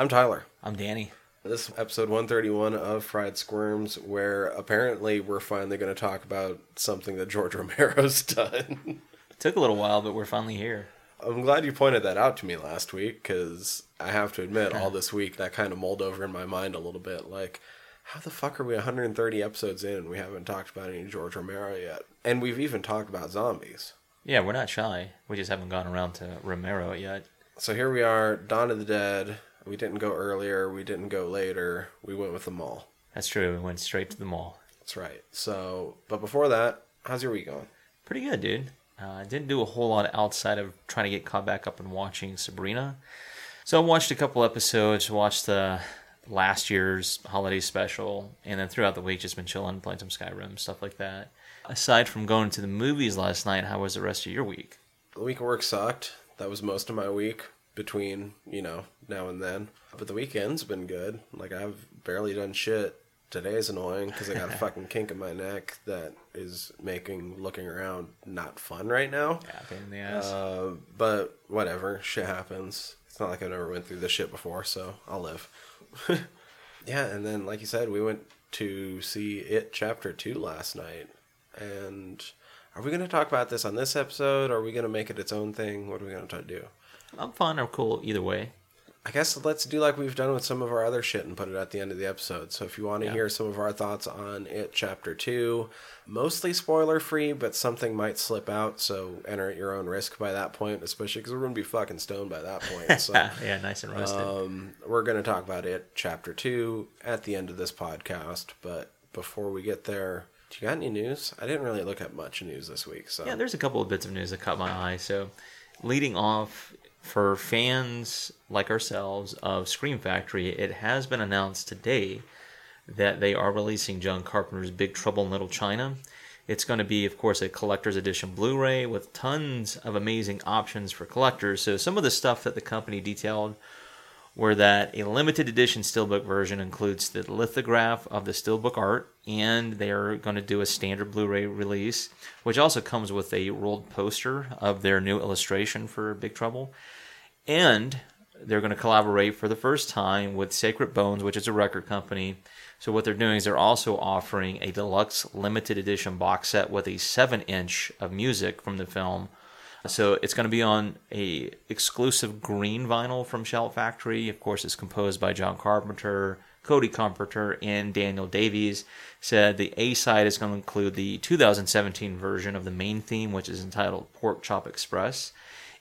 I'm Tyler. I'm Danny. This is episode 131 of Fried Squirms, where apparently we're finally going to talk about something that George Romero's done. It took a little while, but we're finally here. I'm glad you pointed that out to me last week because I have to admit, all this week that kind of mulled over in my mind a little bit. Like, how the fuck are we 130 episodes in and we haven't talked about any George Romero yet? And we've even talked about zombies. Yeah, we're not shy. We just haven't gone around to Romero yet. So here we are, Dawn of the Dead. We didn't go earlier, we didn't go later. We went with the mall. That's true. We went straight to the mall. That's right. So, but before that, how's your week going? Pretty good, dude. Uh, didn't do a whole lot outside of trying to get caught back up and watching Sabrina. So I watched a couple episodes, watched the last year's holiday special, and then throughout the week just been chilling, playing some Skyrim, stuff like that. Aside from going to the movies last night, how was the rest of your week? The week of work sucked. That was most of my week between, you know, now and then. But the weekend's been good. Like, I've barely done shit. Today's annoying because I got a fucking kink in my neck that is making looking around not fun right now. Yeah, pain in the ass. Uh, but whatever, shit happens. It's not like I've never went through this shit before, so I'll live. yeah, and then like you said, we went to see it chapter two last night. And are we going to talk about this on this episode? Or are we going to make it its own thing? What are we going to try to do? I'm fine or cool either way. I guess let's do like we've done with some of our other shit and put it at the end of the episode. So if you want to Yeah. hear some of our thoughts on it, chapter two, mostly spoiler free, but something might slip out. So enter at your own risk by that point, especially because we're going to be fucking stoned by that point. So yeah, nice and roasted. um, we're going to talk about it, chapter two, at the end of this podcast. But before we get there, do you got any news? I didn't really look at much news this week. So Yeah, there's a couple of bits of news that caught my eye. So, leading off for fans like ourselves of Scream Factory, it has been announced today that they are releasing John Carpenter's Big Trouble in Little China. It's going to be, of course, a collector's edition Blu ray with tons of amazing options for collectors. So, some of the stuff that the company detailed were that a limited edition steelbook version includes the lithograph of the steelbook art, and they're going to do a standard Blu-ray release, which also comes with a rolled poster of their new illustration for Big Trouble, and they're going to collaborate for the first time with Sacred Bones, which is a record company. So what they're doing is they're also offering a deluxe limited edition box set with a seven inch of music from the film. So it's going to be on a exclusive green vinyl from Shout Factory. Of course, it's composed by John Carpenter, Cody Carpenter, and Daniel Davies. Said the A side is going to include the 2017 version of the main theme, which is entitled Pork Chop Express.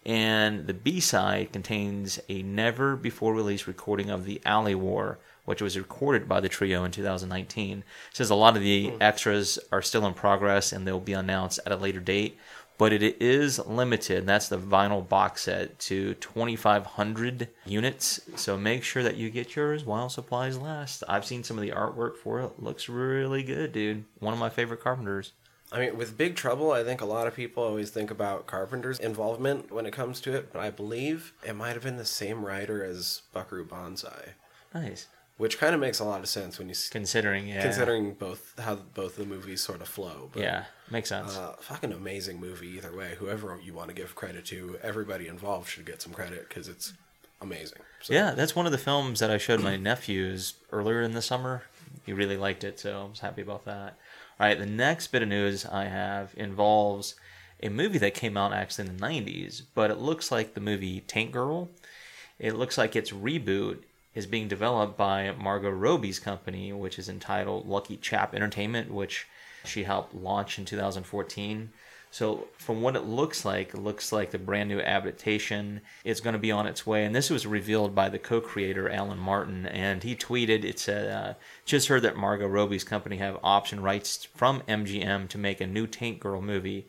And the B side contains a never before released recording of the Alley War, which was recorded by the trio in 2019. Says a lot of the hmm. extras are still in progress and they'll be announced at a later date but it is limited. That's the vinyl box set to 2,500 units. So make sure that you get yours while supplies last. I've seen some of the artwork for it. Looks really good, dude. One of my favorite carpenters. I mean, with Big Trouble, I think a lot of people always think about Carpenter's involvement when it comes to it, but I believe it might have been the same writer as Buckaroo Banzai, Nice. which kind of makes a lot of sense when you Considering, yeah. considering both how both the movies sort of flow. But, Yeah, makes sense. Uh, fucking amazing movie either way. Whoever you want to give credit to, everybody involved should get some credit because it's amazing. So, yeah, that's one of the films that I showed my nephews earlier in the summer. He really liked it, so I was happy about that. All right, the next bit of news I have involves a movie that came out actually in the 90s, but it looks like the movie Tank Girl. It looks like its reboot is being developed by Margot Robbie's company, which is entitled Lucky Chap Entertainment, which she helped launch in 2014. So, from what it looks like, it looks like the brand new adaptation is going to be on its way. And this was revealed by the co creator, Alan Martin. And he tweeted, it said, uh, Just heard that Margot Robbie's company have option rights from MGM to make a new Tank Girl movie,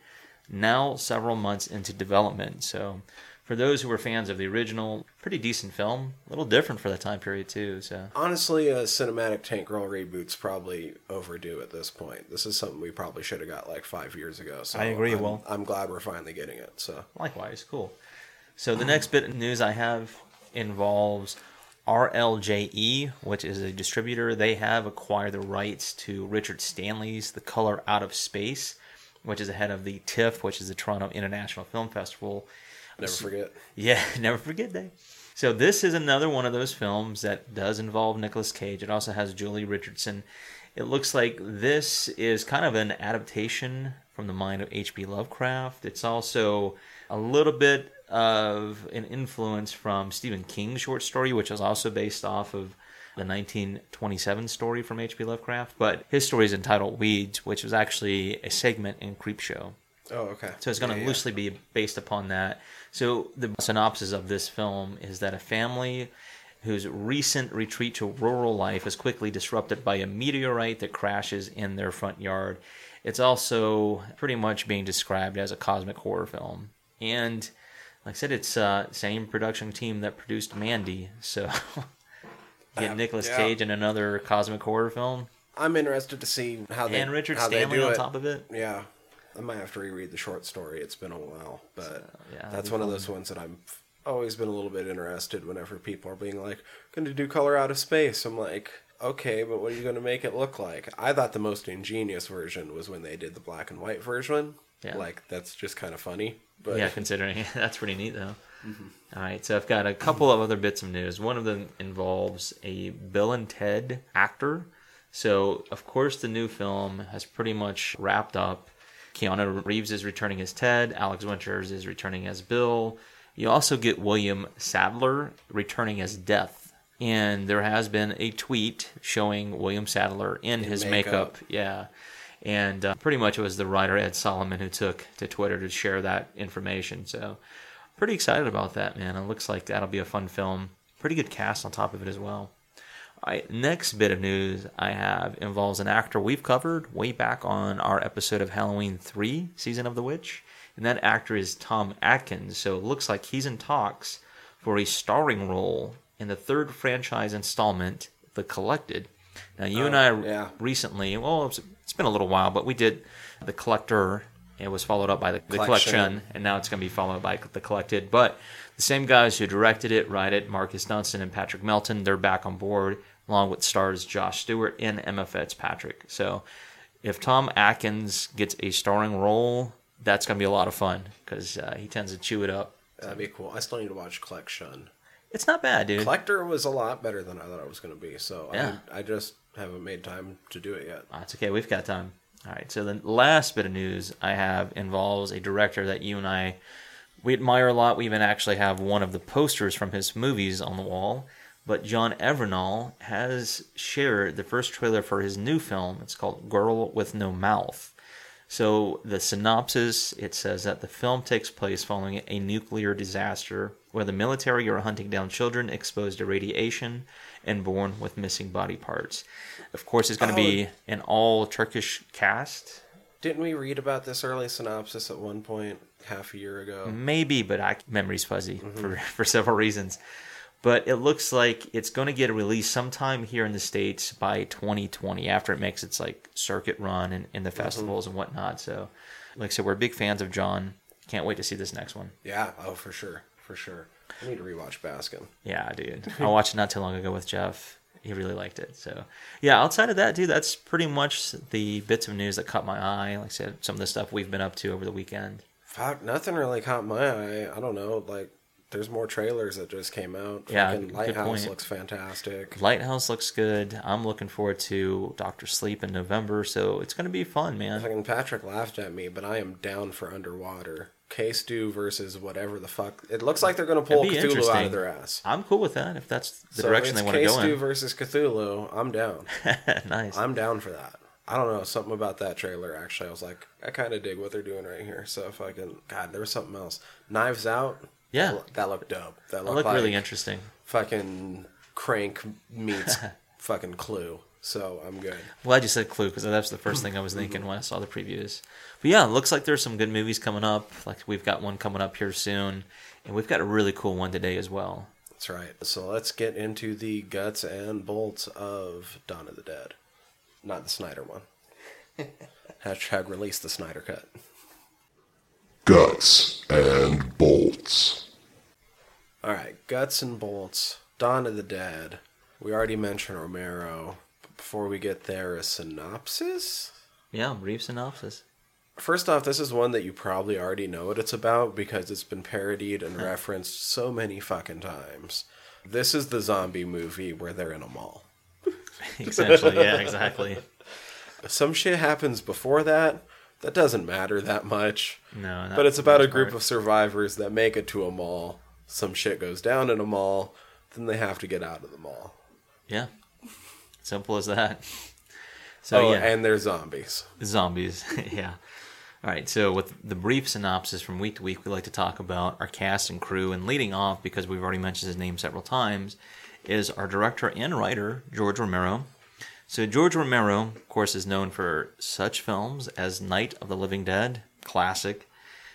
now several months into development. So, for those who were fans of the original, pretty decent film. A little different for that time period, too. So, Honestly, a cinematic Tank Girl reboot's probably overdue at this point. This is something we probably should have got like five years ago. So I agree, I'm, Will. I'm glad we're finally getting it. So Likewise, cool. So the next bit of news I have involves RLJE, which is a distributor. They have acquired the rights to Richard Stanley's The Color Out of Space, which is ahead of the TIFF, which is the Toronto International Film Festival. never forget. Yeah, never forget that. So this is another one of those films that does involve Nicolas Cage. It also has Joely Richardson. It looks like this is kind of an adaptation from the mind of H.P. Lovecraft. It's also a little bit of an influence from Stephen King's short story, which is also based off of the 1927 story from H.P. Lovecraft. But his story is entitled Weeds, which was actually a segment in Creepshow. Oh, okay. So it's going to Yeah, yeah. loosely be based upon that. So the synopsis of this film is that a family whose recent retreat to rural life is quickly disrupted by a meteorite that crashes in their front yard. It's also pretty much being described as a cosmic horror film. And like I said, it's uh, same production team that produced Mandy. So get Uh, Nicolas yeah. Cage in another cosmic horror film I'm interested to see how they and Richard how they Stanley do on it. top of it. Yeah, I might have to reread the short story. It's been a while, but yeah, that's one of those ones that I'm always been a little bit interested. Whenever people are being like, "Going to do color out of space," I'm like, "Okay, but what are you going to make it look like?" I thought the most ingenious version was when they did the black and white version. Yeah. Like that's just kind of funny. But yeah, considering that's pretty neat though. Mm-hmm. All right, so I've got a couple of other bits of news. One of them involves a Bill and Ted actor. So, of course, the new film has pretty much wrapped up. Keanu Reeves is returning as Ted. Alex Winters is returning as Bill. You also get William Sadler returning as Death. And there has been a tweet showing William Sadler in, his makeup. makeup. Yeah. And uh, pretty much it was the writer Ed Solomon who took to Twitter to share that information. So, pretty excited about that, man. It looks like that'll be a fun film. Pretty good cast on top of it as well. All right, next bit of news I have involves an actor we've covered way back on our episode of Halloween 3, Season of the Witch. And that actor is Tom Atkins. So it looks like he's in talks for a starring role in the third franchise installment, The Collected. Now, you and Oh, I yeah. recently, well, it's, it's been a little while, but we did The Collector. It was followed up by The, the Collection. Collection, and now it's going to be followed by The Collected. But the same guys who directed it, write it, Marcus Dunstan and Patrick Melton, they're back on board, along with stars Josh Stewart and Emma Fitzpatrick. So if Tom Atkins gets a starring role, that's going to be a lot of fun because uh, he tends to chew it up. that'd be cool. I still need to watch Collection. It's not bad, dude. Collector was a lot better than I thought it was going to be. So Yeah. I, I just haven't made time to do it yet. That's okay. We've got time. All right. So the last bit of news I have involves a director that you and I we admire a lot. We even actually have one of the posters from his movies on the wall. But Can Evrenol has shared the first trailer for his new film. It's called Girl with No Mouth. So the synopsis it says that the film takes place following a nuclear disaster where the military are hunting down children exposed to radiation and born with missing body parts. Of course, it's going to be oh. an all Turkish cast. Didn't we read about this early synopsis at one point half a year ago? Maybe, but I memory's fuzzy mm-hmm. for for several reasons. But it looks like it's going to get a release sometime here in the states by 2020 after it makes its like circuit run and in the mm-hmm. festivals and whatnot. So, like I said, we're big fans of Can. Can't wait to see this next one. Yeah. Oh, for sure. For sure. I need to rewatch Baskin. Yeah, dude. I watched it not too long ago with Jeff. He really liked it. So, yeah, outside of that, dude, that's pretty much the bits of news that caught my eye. Like I said, some of the stuff we've been up to over the weekend. Fuck, nothing really caught my eye. I don't know. Like, there's more trailers that just came out. Yeah, Lighthouse looks fantastic. Lighthouse looks good. I'm looking forward to Doctor Sleep in November, so it's going to be fun, man. Fucking Patrick laughed at me, but I am down for underwater. K-Stew versus whatever the fuck. It looks like they're gonna pull Cthulhu out of their ass. I'm cool with that if that's the So direction they want to Case go Stew in. versus Cthulhu. I'm down. nice. I'm down for that. I don't know something about that trailer. Actually, I was like, I kind of dig what they're doing right here. So if I can, God, there was something else. Knives Out. Yeah. that, that looked dope. That looked, looked like really interesting. fucking Crank meets fucking Clue. So I'm good. Glad you said Clue because that's the first thing I was thinking when I saw the previews. But yeah, it looks like there's some good movies coming up. Like we've got one coming up here soon, and we've got a really cool one today as well. That's right. So let's get into the guts and bolts of Dawn of the Dead. Not the Snyder one. Hashtag release the Snyder cut. Guts and bolts. All right, guts and bolts. Dawn of the Dead. We already mentioned Romero. But before we get there, a synopsis. Yeah, brief synopsis. First off, this is one that you probably already know what it's about because it's been parodied and referenced so many fucking times. This is the zombie movie where they're in a mall. Essentially, yeah, exactly. Some shit happens before that. That doesn't matter that much. No, not But it's about a group part. of survivors that make it to a mall. Some shit goes down in a mall. Then they have to get out of the mall. Yeah. Simple as that. So oh, yeah, and they're zombies. zombies. yeah. All right. So with the brief synopsis from week to week, we like to talk about our cast and crew, and leading off because we've already mentioned his name several times, is our director and writer George Romero. So George Romero, of course, is known for such films as Night of the Living Dead, classic.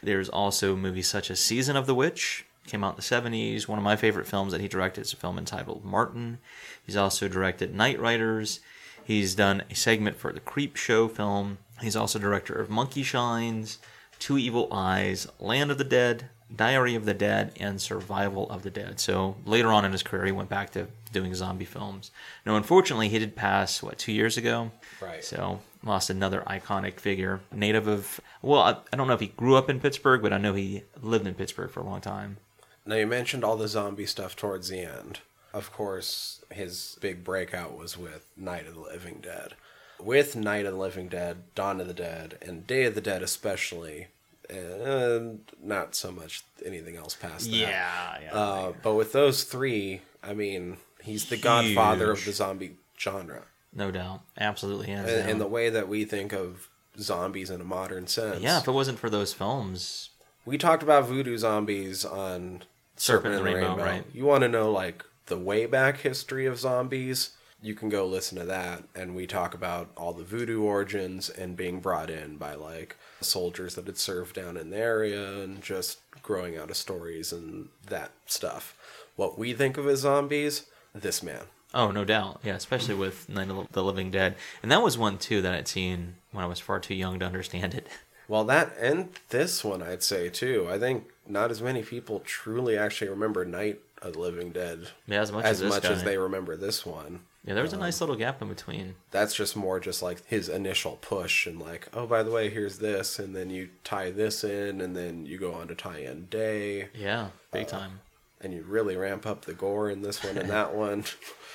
There's also movies such as Season of the Witch, came out in the 70s. One of my favorite films that he directed is a film entitled Martin. He's also directed Knightriders. He's done a segment for the Creep Show film. He's also director of Monkey Shines, Two Evil Eyes, Land of the Dead, Diary of the Dead, and Survival of the Dead. So later on in his career, he went back to doing zombie films. Now, unfortunately, he did pass, what, two years ago? Right. So lost another iconic figure, native of, well, I, I don't know if he grew up in Pittsburgh, but I know he lived in Pittsburgh for a long time. Now you mentioned all the zombie stuff towards the end. Of course, his big breakout was with Night of the Living Dead. With Night of the Living Dead, Dawn of the Dead, and Day of the Dead especially, and not so much anything else past that. yeah. Uh, but with those three, I mean, he's the godfather of the zombie genre. no doubt. Absolutely. hands And, and the way that we think of zombies in a modern sense. yeah, if it wasn't for those films, We talked about voodoo zombies on Serpent and the Rainbow, right. You want to know like the way back history of zombies? You can go listen to that, and we talk about all the voodoo origins and being brought in by like soldiers that had served down in the area, and just growing out of stories and that stuff. What we think of as zombies, this man. Oh, no doubt. Yeah, especially with Night of the Living Dead. And that was one, too, that I'd seen when I was far too young to understand it. Well, that and this one, I'd say too. I think not as many people truly actually remember Night of the Living Dead Yeah, as much as as, much as they remember this one. Yeah, there was a nice um, little gap in between. That's just more just like his initial push and like, oh, by the way, here's this, and then you tie this in, and then you go on to tie in Day, Yeah, big uh, time. and you really ramp up the gore in this one and that one.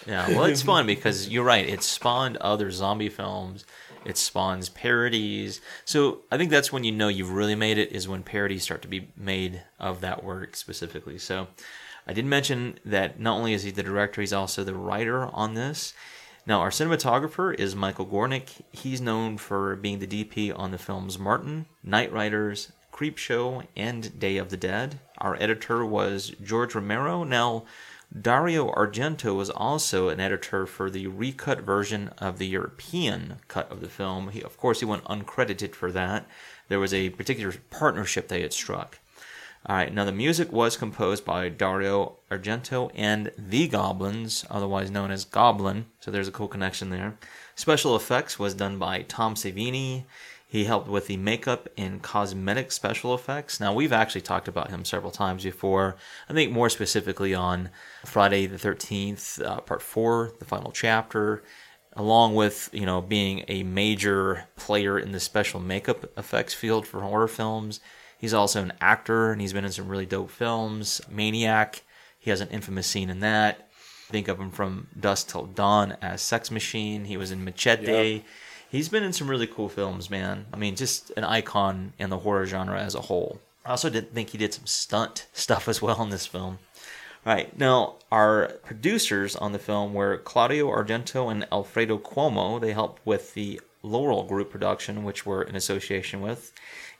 Yeah, well, it's fun because you're right. It spawned other zombie films. It spawns parodies. So I think that's when you know you've really made it is when parodies start to be made of that work specifically. So I did mention that not only is he the director, he's also the writer on this. Now, our cinematographer is Michael Gornick. He's known for being the DP on the films Martin, Knightriders, Creep Show, and Day of the Dead. Our editor was George Romero. Now, Dario Argento was also an editor for the recut version of the European cut of the film. He, of course, he went uncredited for that. There was a particular partnership they had struck. All right, now the music was composed by Dario Argento and The Goblins, otherwise known as Goblin, so there's a cool connection there. Special effects was done by Tom Savini. He helped with the makeup and cosmetic special effects. Now, we've actually talked about him several times before. I think more specifically on Friday the 13th, uh, part four, the final chapter, along with, you know, being a major player in the special makeup effects field for horror films. He's also an actor and he's been in some really dope films. Maniac, he has an infamous scene in that. Think of him from Dusk Till Dawn as Sex Machine. He was in Machete. Yep. He's been in some really cool films, man. I mean, just an icon in the horror genre as a whole. I also didn't think he did some stunt stuff as well in this film. All right, now our producers on the film were Claudio Argento and Alfredo Cuomo. They helped with the Laurel Group production, which we're in association with,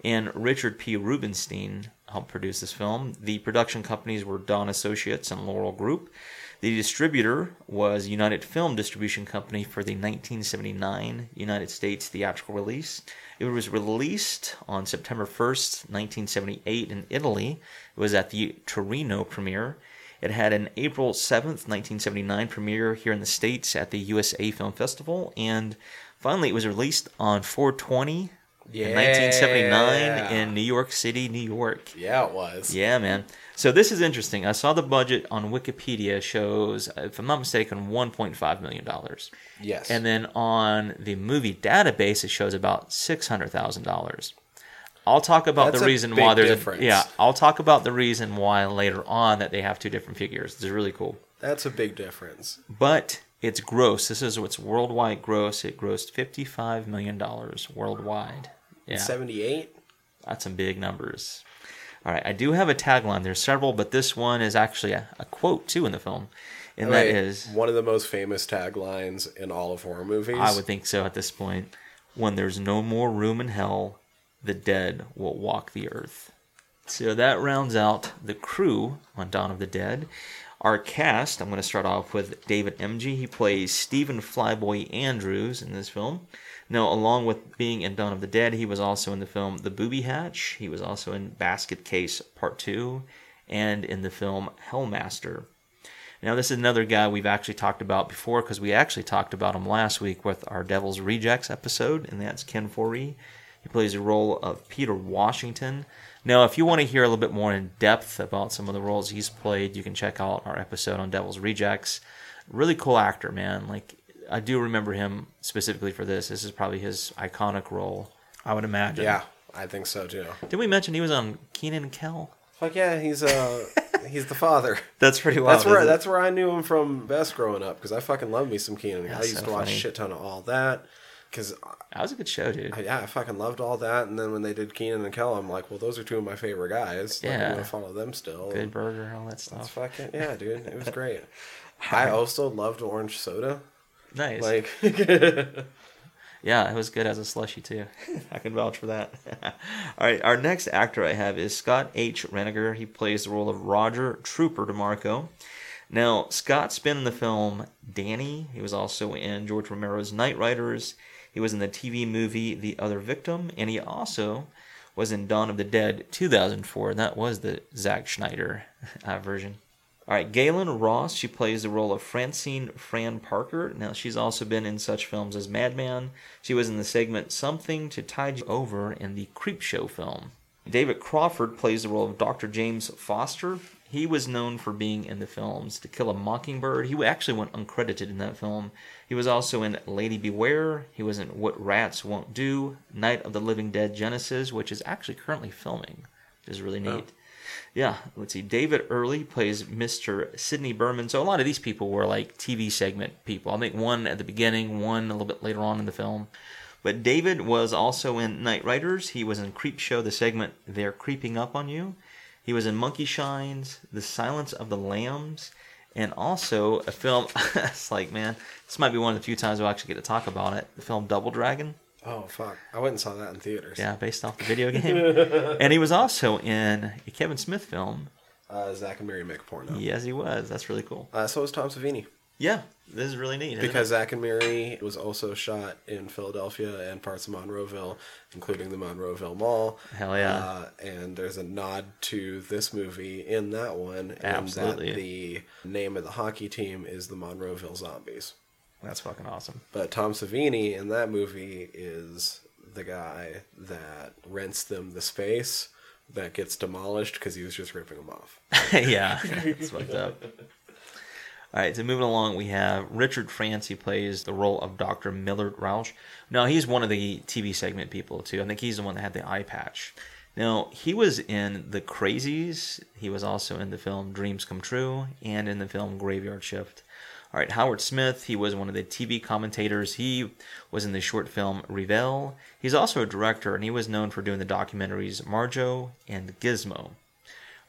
and Richard P. Rubenstein helped produce this film. The production companies were Dawn Associates and Laurel Group. The distributor was United Film Distribution Company for the 1979 United States theatrical release. It was released on September 1st, 1978 in Italy. It was at the Torino premiere. It had an April 7th, 1979 premiere here in the States at the USA Film Festival. And finally, it was released on 420 in 1979 in New York City, New York. yeah, it was. Yeah, man. So this is interesting. I saw the budget on Wikipedia shows, if I'm not mistaken, 1.5 million dollars, Yes. and then on the movie database it shows about 600 thousand dollars. I'll talk about That's the reason why there's a difference. a yeah. I'll talk about the reason why later on that they have two different figures. It's really cool. That's a big difference. But it's gross. This is what's worldwide gross. It grossed fifty-five million dollars worldwide. Yeah, 78? that's some big numbers. All right, I do have a tagline. There's several, but this one is actually a, a quote too in the film, and that is one of the most famous taglines in all of horror movies. I would think so at this point. When there's no more room in hell, the dead will walk the earth. So that rounds out the crew on Dawn of the Dead. Our cast, I'm going to start off with David Emge. He plays Stephen Flyboy Andrews in this film. Now, along with being in Dawn of the Dead, he was also in the film The Booby Hatch. He was also in Basket Case Part 2 and in the film Hellmaster. Now, this is another guy we've actually talked about before because we actually talked about him last week with our Devil's Rejects episode, and that's Ken Foree. He plays the role of Peter Washington. Now, if you want to hear a little bit more in depth about some of the roles he's played, you can check out our episode on Devil's Rejects. Really cool actor, man. Like, I do remember him specifically for this. This is probably his iconic role, I would imagine. Yeah, I think so too. Did we mention he was on Kenan and Kel? Fuck yeah, he's uh he's the father. That's pretty wild. That's where that's where I knew him from best growing up because I fucking love me some Kenan. I used so to watch funny. shit ton of all that because That was a good show, dude. yeah, I fucking loved all that. And then when they did Kenan and Kel, I'm like, well, those are two of my favorite guys. Like, Yeah. I'm gonna follow them still. Good burger, all that stuff. fucking yeah, dude. It was great. I also loved orange soda. Nice. Like, Yeah, it was good as a slushy too. I can vouch for that. All right, our next actor I have is Scott H. Reiniger. He plays the role of Roger Trooper DeMarco. Now, Scott's been in the film Danny. He was also in George Romero's Knightriders. He was in the TV movie The Other Victim, and he also was in Dawn of the Dead 2004, and that was the Zack Snyder uh, version. All right, Gaylen Ross. She plays the role of Francine Fran Parker. Now, she's also been in such films as Madman. She was in the segment Something to Tide You Over in the Creepshow film. David Crawford plays the role of Dr. James Foster. He was known for being in the films To Kill a Mockingbird. He actually went uncredited in that film. He was also in Lady Beware. He was in What Rats Won't Do, Night of the Living Dead Genesis, which is actually currently filming, which is really neat. Oh. Yeah, let's see. David Early plays Mr. Sidney Berman. So a lot of these people were like TV segment people. I think one at the beginning, one a little bit later on in the film. But David was also in Knightriders. He was in Creep Show, the segment They're Creeping Up on You. He was in Monkey Shines, The Silence of the Lambs, and also a film. it's like, man, this might be one of the few times we'll actually get to talk about it. The film Double Dragon. oh fuck, I went and saw that in theaters. Yeah, based off the video game. and he was also in a Kevin Smith film. Uh, Zack and Miri make porno. Yes, he was. That's really cool. Uh, so was Tom Savini. Yeah, this is really neat. Because Zack and Miri was also shot in Philadelphia and parts of Monroeville, including the Monroeville Mall. Hell yeah. Uh, and there's a nod to this movie in that one. Absolutely. And that the name of the hockey team is the Monroeville Zombies. that's fucking awesome. But Tom Savini in that movie is the guy that rents them the space that gets demolished because he was just ripping them off. yeah, it's fucked up. All right, so moving along, we have Richard France. He plays the role of Dr. Millard Rausch. Now, he's one of the TV segment people, too. I think he's the one that had the eye patch. Now, he was in The Crazies. He was also in the film Dreams Come True and in the film Graveyard Shift. All right, Howard Smith, he was one of the TV commentators. He was in the short film Revel. He's also a director, and he was known for doing the documentaries Marjoe and Gizmo.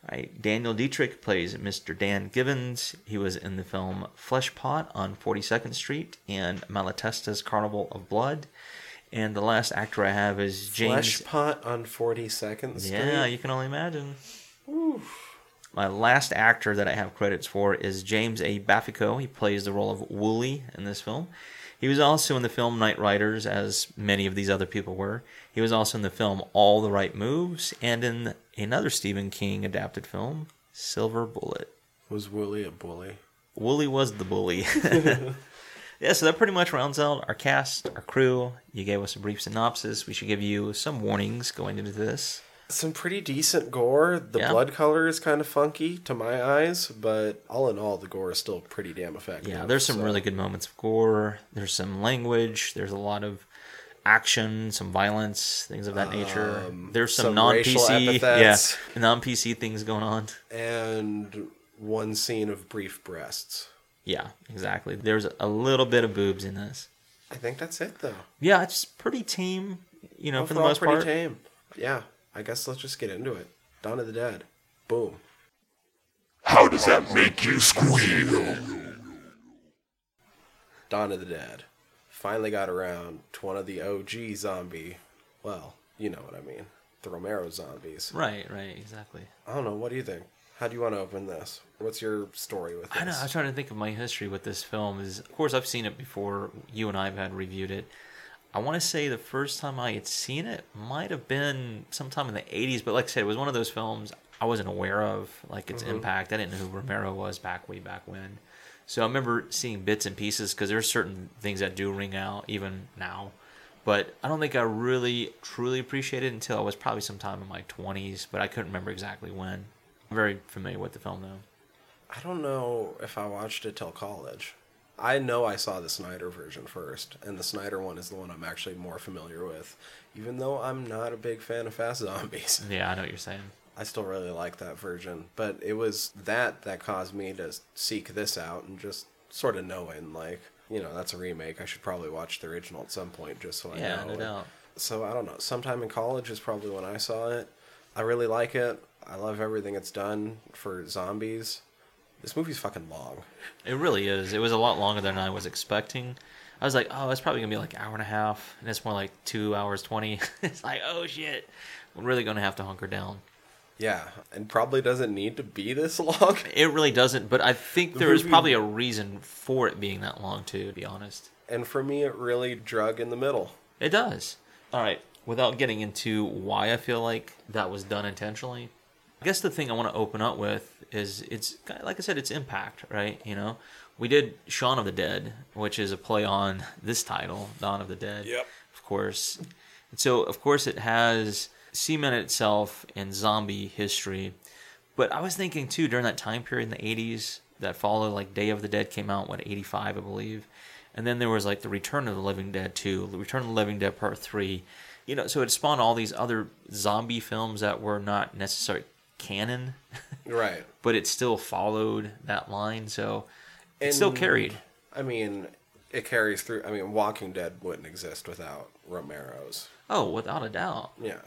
Right. Daniel Dietrich plays Mr. Dan Givens. He was in the film Fleshpot on 42nd Street and Malatesta's Carnival of Blood. And the last actor I have is James. Flesh pot on 42nd Street. Yeah, you can only imagine. My last actor that I have credits for is James A. Baffico. He plays the role of Wooly in this film. He was also in the film Knightriders, as many of these other people were. He was also in the film All the Right Moves and in another Stephen King adapted film, Silver Bullet. Was Wooly a bully? Wooly was the bully. yeah, so that pretty much rounds out our cast, our crew. You gave us a brief synopsis. We should give you some warnings going into this. Some pretty decent gore. The Yeah. blood color is kind of funky to my eyes, but all in all, the gore is still pretty damn effective. Yeah, there's some so- really good moments of gore. There's some language. There's a lot of action, some violence, things of that nature. Um, There's some, some non PC, yeah, non PC things going on. and one scene of brief breasts. Yeah, exactly. There's a little bit of boobs in this. I think that's it though. Yeah, it's pretty tame, you know, for the Overall, most pretty part. tame. Yeah, I guess let's just get into it. Dawn of the Dead. Boom. How does that make you squeal? Dawn of the Dead. Finally got around to one of the OG zombie. Well, you know what I mean. The Romero zombies. Right, right, exactly. I don't know. What do you think? How do you want to open this? What's your story with this? I know. I was trying to think of my history with this film. Is of course I've seen it before. You and I have had reviewed it. I want to say the first time I had seen it might have been sometime in the '80s, but like I said, it was one of those films I wasn't aware of, like its mm-hmm. impact. I didn't know who Romero was back way back when. So I remember seeing bits and pieces because there's certain things that do ring out even now. But I don't think I really truly appreciated it until I was probably sometime in my 20s, but I couldn't remember exactly when. I'm very familiar with the film though. I don't know if I watched it till college. I know I saw the Snyder version first, and the Snyder one is the one I'm actually more familiar with. Even though I'm not a big fan of fast zombies, Yeah, I know what you're saying. I still really like that version. But it was that that caused me to seek this out and just sort of knowing, like, you know, that's a remake. I should probably watch the original at some point just so I Yeah, know. no doubt. So I don't know. Sometime in college is probably when I saw it. I really like it. I love everything it's done for zombies. This movie's fucking long. It really is. It was a lot longer than I was expecting. I was like, oh, it's probably gonna be like an hour and a half, and it's more like two hours twenty. it's like, oh shit, we're really gonna have to hunker down. Yeah, and probably doesn't need to be this long. It really doesn't, but I think The there is movie- probably a reason for it being that long too. To be honest, And for me, it really drug in the middle. it does. All right, without getting into why I feel like that was done intentionally, I guess the thing I want to open up with is it's like I said, it's impact, right? You know, we did Shaun of the Dead, which is a play on this title, Dawn of the Dead. Yep. Of course. And so, of course, it has cemented itself in zombie history. But I was thinking too during that time period in the '80s that followed, like Day of the Dead came out, what '85, I believe, and then there was like the Return of the Living Dead 2, the Return of the Living Dead Part Three. You know, so it spawned all these other zombie films that were not necessarily canon, Right. but it still followed that line. So it still carried. I mean, it carries through. I mean, Walking Dead wouldn't exist without Romero's. Oh, without a doubt. Yeah.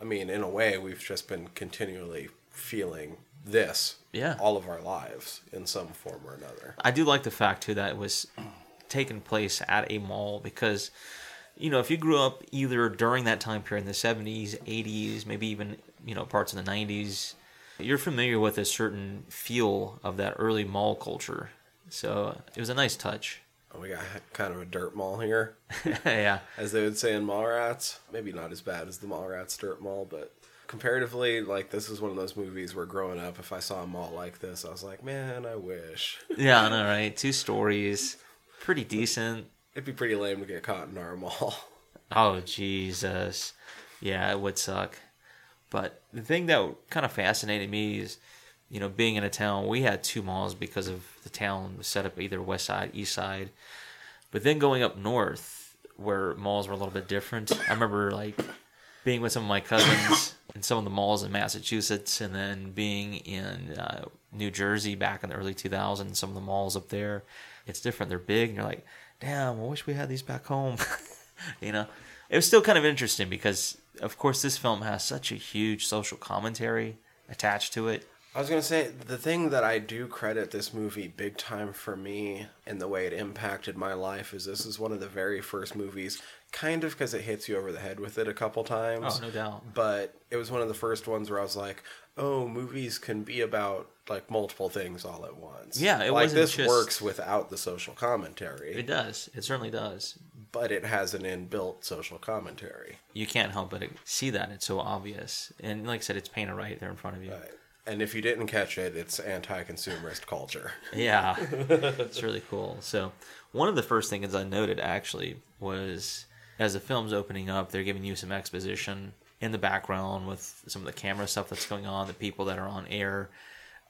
I mean, in a way, we've just been continually feeling this Yeah. all of our lives in some form or another. I do like the fact too that it was taking place at a mall because you know if you grew up either during that time period in the 70s 80s maybe even you know parts of the 90s you're familiar with a certain feel of that early mall culture so it was a nice touch oh, We got kind of a dirt mall here, yeah as they would say in Mallrats. Maybe not as bad as the Mallrats dirt mall, but comparatively, like this is one of those movies where growing up, if I saw a mall like this, I was like, man, I wish. yeah i know right two stories pretty decent It'd be pretty lame to get caught in our mall. Oh Jesus, yeah, it would suck. But the thing that kind of fascinated me is, you know, being in a town. We had two malls because of the town was set up either west side, east side. But then going up north, where malls were a little bit different. I remember like being with some of my cousins in some of the malls in Massachusetts, and then being in uh, New Jersey back in the early 2000s. Some of the malls up there, it's different. They're big, and you're like, damn, I wish we had these back home. you know, it was still kind of interesting because, of course, this film has such a huge social commentary attached to it. I was gonna say the thing that I do credit this movie big time for me and the way it impacted my life is this is one of the very first movies, kind of because it hits you over the head with it a couple times. Oh, no doubt. But it was one of the first ones where I was like, "Oh, movies can be about like multiple things all at once." Yeah, it like wasn't this just- works without the social commentary, It does. It certainly does. But it has an inbuilt social commentary. You can't help but see that. It's so obvious. And like I said, it's painted right there in front of you. Right. And if you didn't catch it, it's anti-consumerist culture. Yeah, it's really cool. So, one of the first things I noted actually was as the film's opening up, they're giving you some exposition in the background with some of the camera stuff that's going on, the people that are on air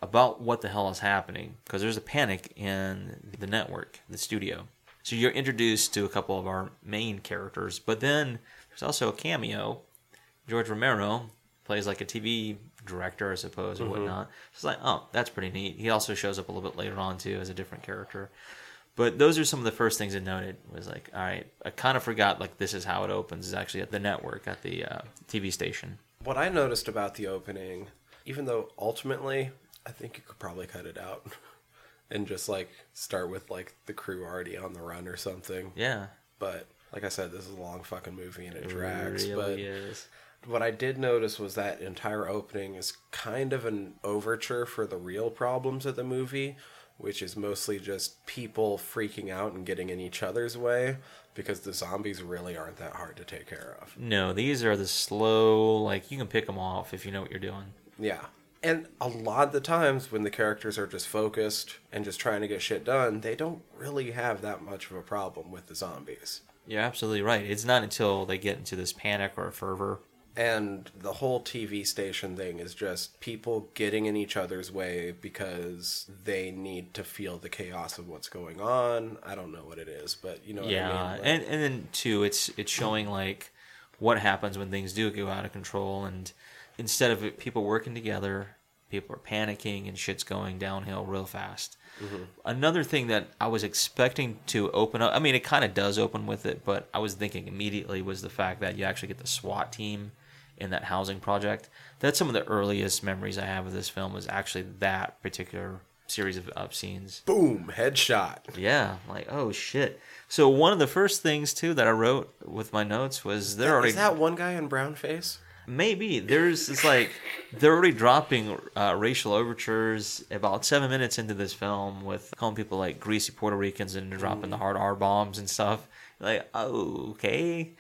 about what the hell is happening because there's a panic in the network, the studio. So you're introduced to a couple of our main characters, but then there's also a cameo. George Romero plays like a TV director, I suppose, or whatnot. It's like, oh, that's pretty neat. He also shows up a little bit later on too as a different character. But those are some of the first things I noted. Was like, all right, I kind of forgot like this is how it opens. Is actually at the network at the uh, TV station. What I noticed about the opening, even though ultimately I think you could probably cut it out and just like start with like the crew already on the run or something. Yeah, But like I said, this is a long fucking movie and it drags. really but is. what I did notice was that entire opening is kind of an overture for the real problems of the movie, which is mostly just people freaking out and getting in each other's way because the zombies really aren't that hard to take care of. No, these are the slow. Like you can pick them off if you know what you're doing. Yeah. And a lot of the times when the characters are just focused and just trying to get shit done, they don't really have that much of a problem with the zombies. You're absolutely right. It's not until they get into this panic or fervor. And the whole TV station thing is just people getting in each other's way because they need to feel the chaos of what's going on. I don't know what it is, but you know what yeah, I mean? Like- and and then too, it's it's showing like what happens when things do go out of control, and instead of it, people working together, people are panicking and shit's going downhill real fast. Mm-hmm. Another thing that I was expecting to open up, I mean, it kind of does open with it, but I was thinking immediately was the fact that you actually get the SWAT team in that housing project. That's some of the earliest memories I have of this film was actually that particular series of, of scenes. boom, headshot. Yeah, like oh shit. So one of the first things too that I wrote with my notes was they're already Is that one guy in brown face? Maybe there's it's like they're already dropping uh, racial overtures about seven minutes into this film with calling people like greasy Puerto Ricans and dropping the hard R bombs and stuff. Like oh, okay,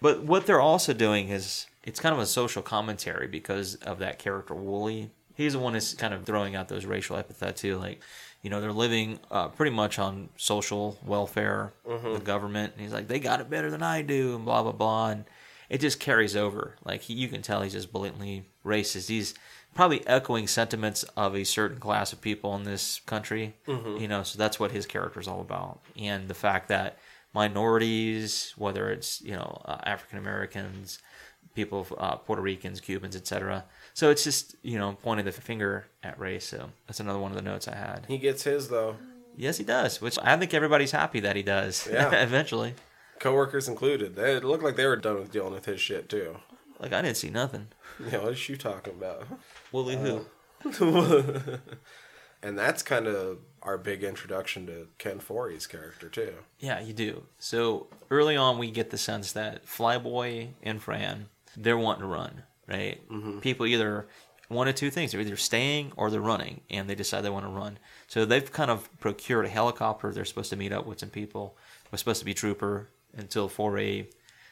but what they're also doing is it's kind of a social commentary because of that character Wooly. He's the one that's kind of throwing out those racial epithets too, like you know they're living uh, pretty much on social welfare, the government. And he's like they got it better than I do, and blah blah blah. And it just carries over. Like he, you can tell he's just blatantly racist. He's probably echoing sentiments of a certain class of people in this country. You know, so that's what his character is all about, and the fact that minorities, whether it's you know uh, African Americans, people, uh, Puerto Ricans, Cubans, etc. So it's just you know pointing the finger at race. So that's another one of the notes I had. He gets his though. Yes, he does, which I think everybody's happy that he does. Yeah. eventually. Coworkers included. They it looked like they were done with dealing with his shit too. Like I didn't see nothing. Yeah, what is you talking about? Wooly who? Uh, and that's kind of our big introduction to Ken Foree's character too. Yeah, you do. So early on, we get the sense that Flyboy and Fran, they're wanting to run, right? Mm-hmm. People either one of two things: they're either staying or they're running, and they decide they want to run. So they've kind of procured a helicopter. They're supposed to meet up with some people. Was supposed to be Trooper until Foree.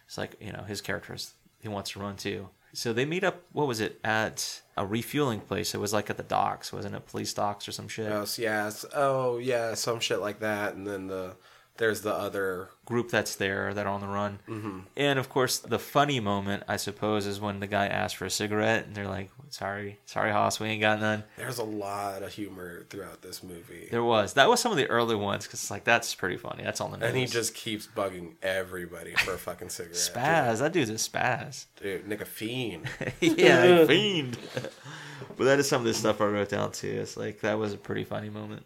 It's like you know his characters. He wants to run too. So they meet up. What was it at a refueling place? It was like at the docks, wasn't it? Police docks or some shit. Oh, yes, yes. Oh, yeah, some shit like that. And then the there's the other. group that's there that are on the run. Mm-hmm. And of course, the funny moment, I suppose, is when the guy asks for a cigarette and they're like, sorry, sorry, Hoss, we ain't got none. There's a lot of humor throughout this movie, There was. That was some of the early ones because it's like, that's pretty funny. That's on the nose. and he just keeps bugging everybody for a fucking cigarette. spaz. That dude's a spaz. dude, Nick a fiend. yeah, fiend. but that is some of the stuff I wrote down too. It's like, that was a pretty funny moment.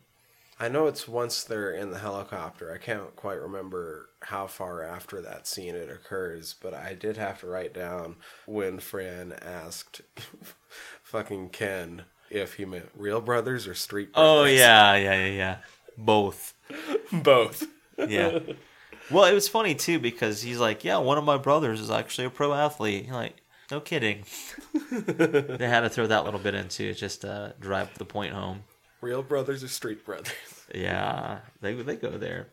I know it's once they're in the helicopter. I can't quite remember how far after that scene it occurs, but I did have to write down when Fran asked fucking Ken if he meant real brothers or street Oh, yeah, yeah, yeah, yeah. Both. both. Yeah. Well, it was funny too because he's like, "Yeah, one of my brothers is actually a pro athlete." You're like, no kidding. they had to throw that little bit in too, just to drive the point home. Real brothers or street brothers. Yeah, they they go there.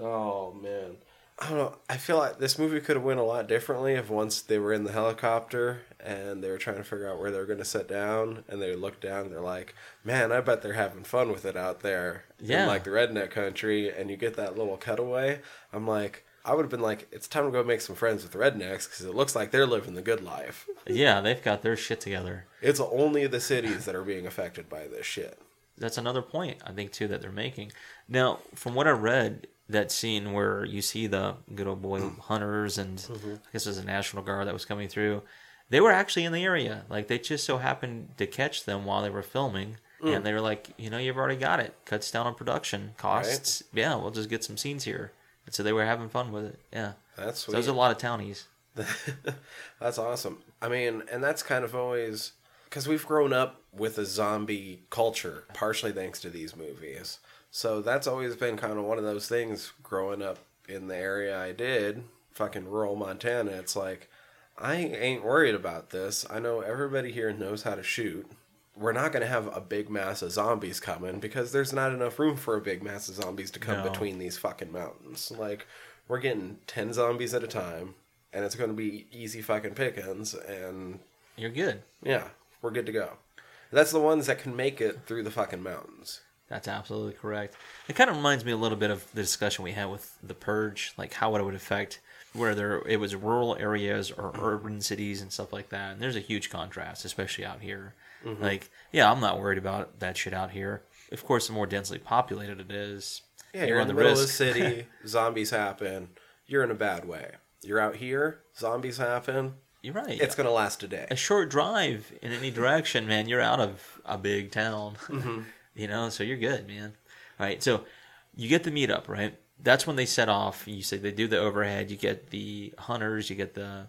Oh man. I don't know. I feel like this movie could have went a lot differently if once they were in the helicopter and they were trying to figure out where they were going to sit down and they look down they're like, "Man, I bet they're having fun with it out there Yeah. in like the redneck country." And you get that little cutaway. I'm like, I would have been like, "It's time to go make some friends with rednecks because it looks like they're living the good life." Yeah, they've got their shit together. It's only the cities that are being affected by this shit. That's another point I think too that they're making. Now, from what I read, that scene where you see the good old boy hunters and Mm-hmm. I guess it was a National Guard that was coming through. They were actually in the area. Like they just so happened to catch them while they were filming. Mm. And they were like, you know, you've already got it. Cuts down on production costs. Yeah, we'll just get some scenes here. And so they were having fun with it. Yeah. That's So sweet. there's a lot of townies. That's awesome. I mean, and that's kind of always because we've grown up with a zombie culture, partially thanks to these movies. So that's always been kind of one of those things growing up in the area I did, fucking rural Montana. It's like, I ain't worried about this. I know everybody here knows how to shoot. We're not going to have a big mass of zombies coming because there's not enough room for a big mass of zombies to come No. between these fucking mountains. Like, we're getting 10 zombies at a time, and it's going to be easy fucking pickings, and You're good. yeah, we're good to go. That's the ones that can make it through the fucking mountains. That's absolutely correct. It kind of reminds me a little bit of the discussion we had with the purge, like how it would affect whether it was rural areas or urban cities and stuff like that. And there's a huge contrast, especially out here. Mm-hmm. Like, yeah, I'm not worried about that shit out here. Of course, the more densely populated it is, Yeah, you you're in the, the middle risk. of the city, zombies happen, you're in a bad way. You're out here, zombies happen, You're right. it's going to last a day. a short drive in any direction, man, you're out of a big town. Mm-hmm. you know, so you're good, man. All right, so you get the meetup, right? That's when they set off. You say they do the overhead. You get the hunters. You get the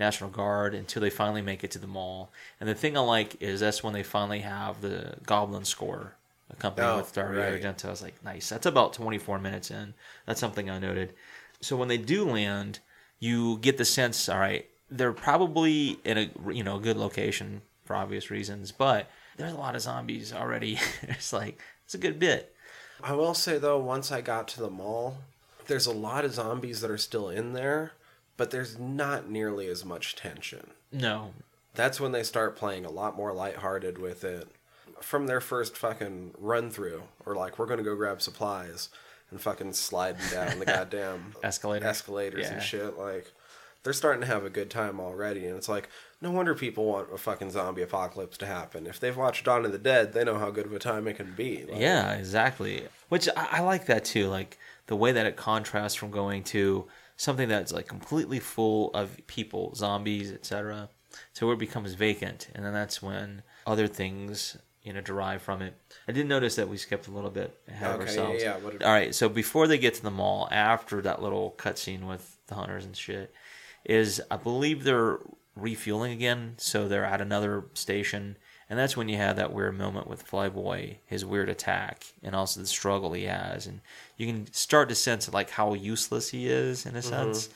National Guard until they finally make it to the mall. And the thing I like is that's when they finally have the Goblin score accompanied Oh, with Dario right. Argento. I was like, nice. That's about 24 minutes in. That's something I noted. So when they do land, you get the sense, all right, they're probably in a you know good location for obvious reasons, but there's a lot of zombies already. it's like it's a good bit. I will say though, once I got to the mall, there's a lot of zombies that are still in there, but there's not nearly as much tension. No, That's when they start playing a lot more lighthearted with it. From their first fucking run through, or like we're gonna go grab supplies and fucking sliding down the goddamn Escalators. escalators Yeah. and shit. Like they're starting to have a good time already, and it's like no wonder people want a fucking zombie apocalypse to happen. If they've watched Dawn of the Dead, they know how good of a time it can be. Like, Yeah, exactly. Which I, I like that too. Like the way that it contrasts from going to something that's like completely full of people, zombies, etc., to where it becomes vacant, and then that's when other things you know derive from it. I did notice that we skipped a little bit ahead of Okay, ourselves. yeah, yeah, All right, so before they get to the mall, after that little cutscene with the hunters and shit, is I believe they're refueling again, so they're at another station, and that's when you have that weird moment with Flyboy, his weird attack, and also the struggle he has, and you can start to sense like how useless he is in a mm-hmm. sense,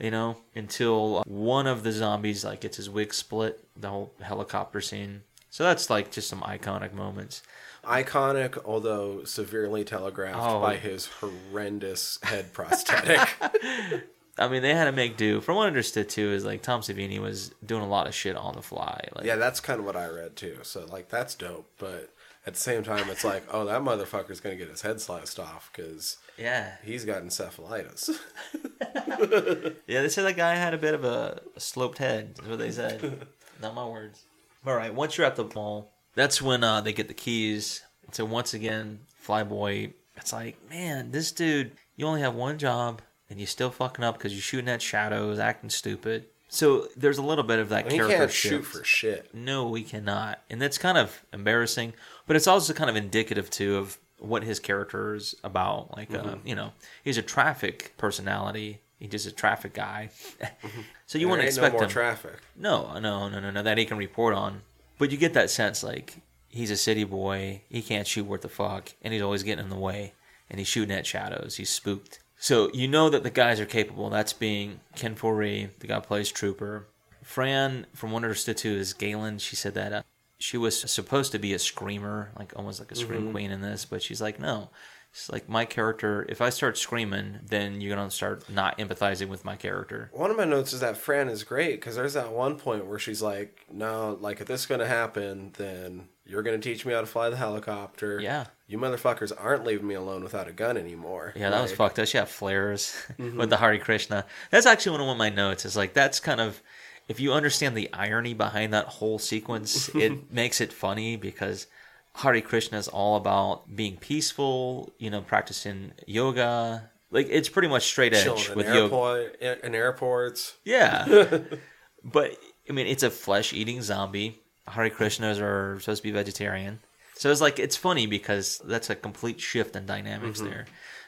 you know, until uh, one of the zombies like gets his wig split, the whole helicopter scene. So that's like just some iconic moments. iconic, although severely telegraphed Oh. by his horrendous head prosthetic. I mean, they had to make do. From what I understood too, is like Tom Savini was doing a lot of shit on the fly. Like, yeah, that's kind of what I read too. So like that's dope, but at the same time, it's like, oh, that motherfucker's gonna get his head sliced off because yeah, he's got encephalitis. yeah. They said that guy had a bit of a, a sloped head. That's what they said. Not my words. All right. Once you're at the mall, that's when uh, they get the keys. So once again, Flyboy. It's like, man, this dude. You only have one job, and you still fucking up because you're shooting at shadows, acting stupid. So there's a little bit of that he character can't shift. shoot for shit. No, we cannot. And that's kind of embarrassing, but it's also kind of indicative too of what his character is about. Like, uh, you know, he's a traffic personality. He's just a traffic guy. so you There wouldn't expect no more him. traffic. no, no, no, no, no. That he can report on. But you get that sense like he's a city boy. He can't shoot worth the fuck, and he's always getting in the way. And he's shooting at shadows. He's spooked. So you know that the guys are capable. That's being Ken Foree, the guy who plays Trooper. Fran, from I understood too, is Gaylen. She said that uh, she was supposed to be a screamer, like almost like a scream queen in this, but she's like, no. It's like my character. If I start screaming, then you're gonna start not empathizing with my character. One of my notes is that Fran is great because there's that one point where she's like, "No, like if this is gonna happen, then you're gonna teach me how to fly the helicopter. Yeah. you motherfuckers aren't leaving me alone without a gun anymore. Yeah, that was fucked up. She had flares mm-hmm. with the Hare Krishna. That's actually one of my notes. Is like that's kind of if you understand the irony behind that whole sequence, it makes it funny because Hare Krishna is all about being peaceful, you know, practicing yoga, Like it's pretty much straight edge Chilling in, with yoga. in airports. Yeah. but I mean, it's a flesh-eating zombie. Hare Krishnas are supposed to be vegetarian, so it's like it's funny because that's a complete shift in dynamics Mm-hmm. there.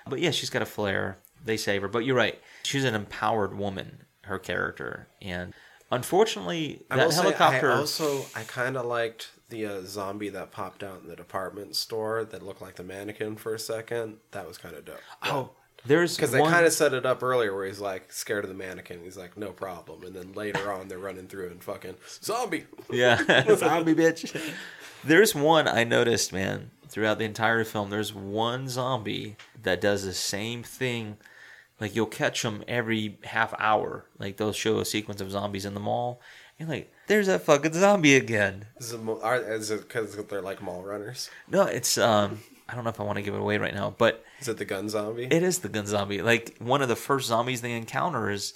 But yeah, she's got a flair. They save her, but you're right. She's an empowered woman. Her character, and unfortunately, I that helicopter. I also, I kind of liked the uh, zombie that popped out in the department store that looked like the mannequin for a second. That was kind of dope. oh, there's Because they one- kind of set it up earlier where he's like scared of the mannequin. He's like, no problem. And then later on, they're running through and fucking zombie. Yeah, zombie bitch. There's one I noticed, man, throughout the entire film. There's one zombie that does the same thing. Like you'll catch them every half hour. Like they'll show a sequence of zombies in the mall. And like, there's that fucking zombie again. Is it is it because they're like mall runners? No, it's um, I don't know if I want to give it away right now, but Is it the gun zombie? it is the gun zombie. Like one of the first zombies they encounter is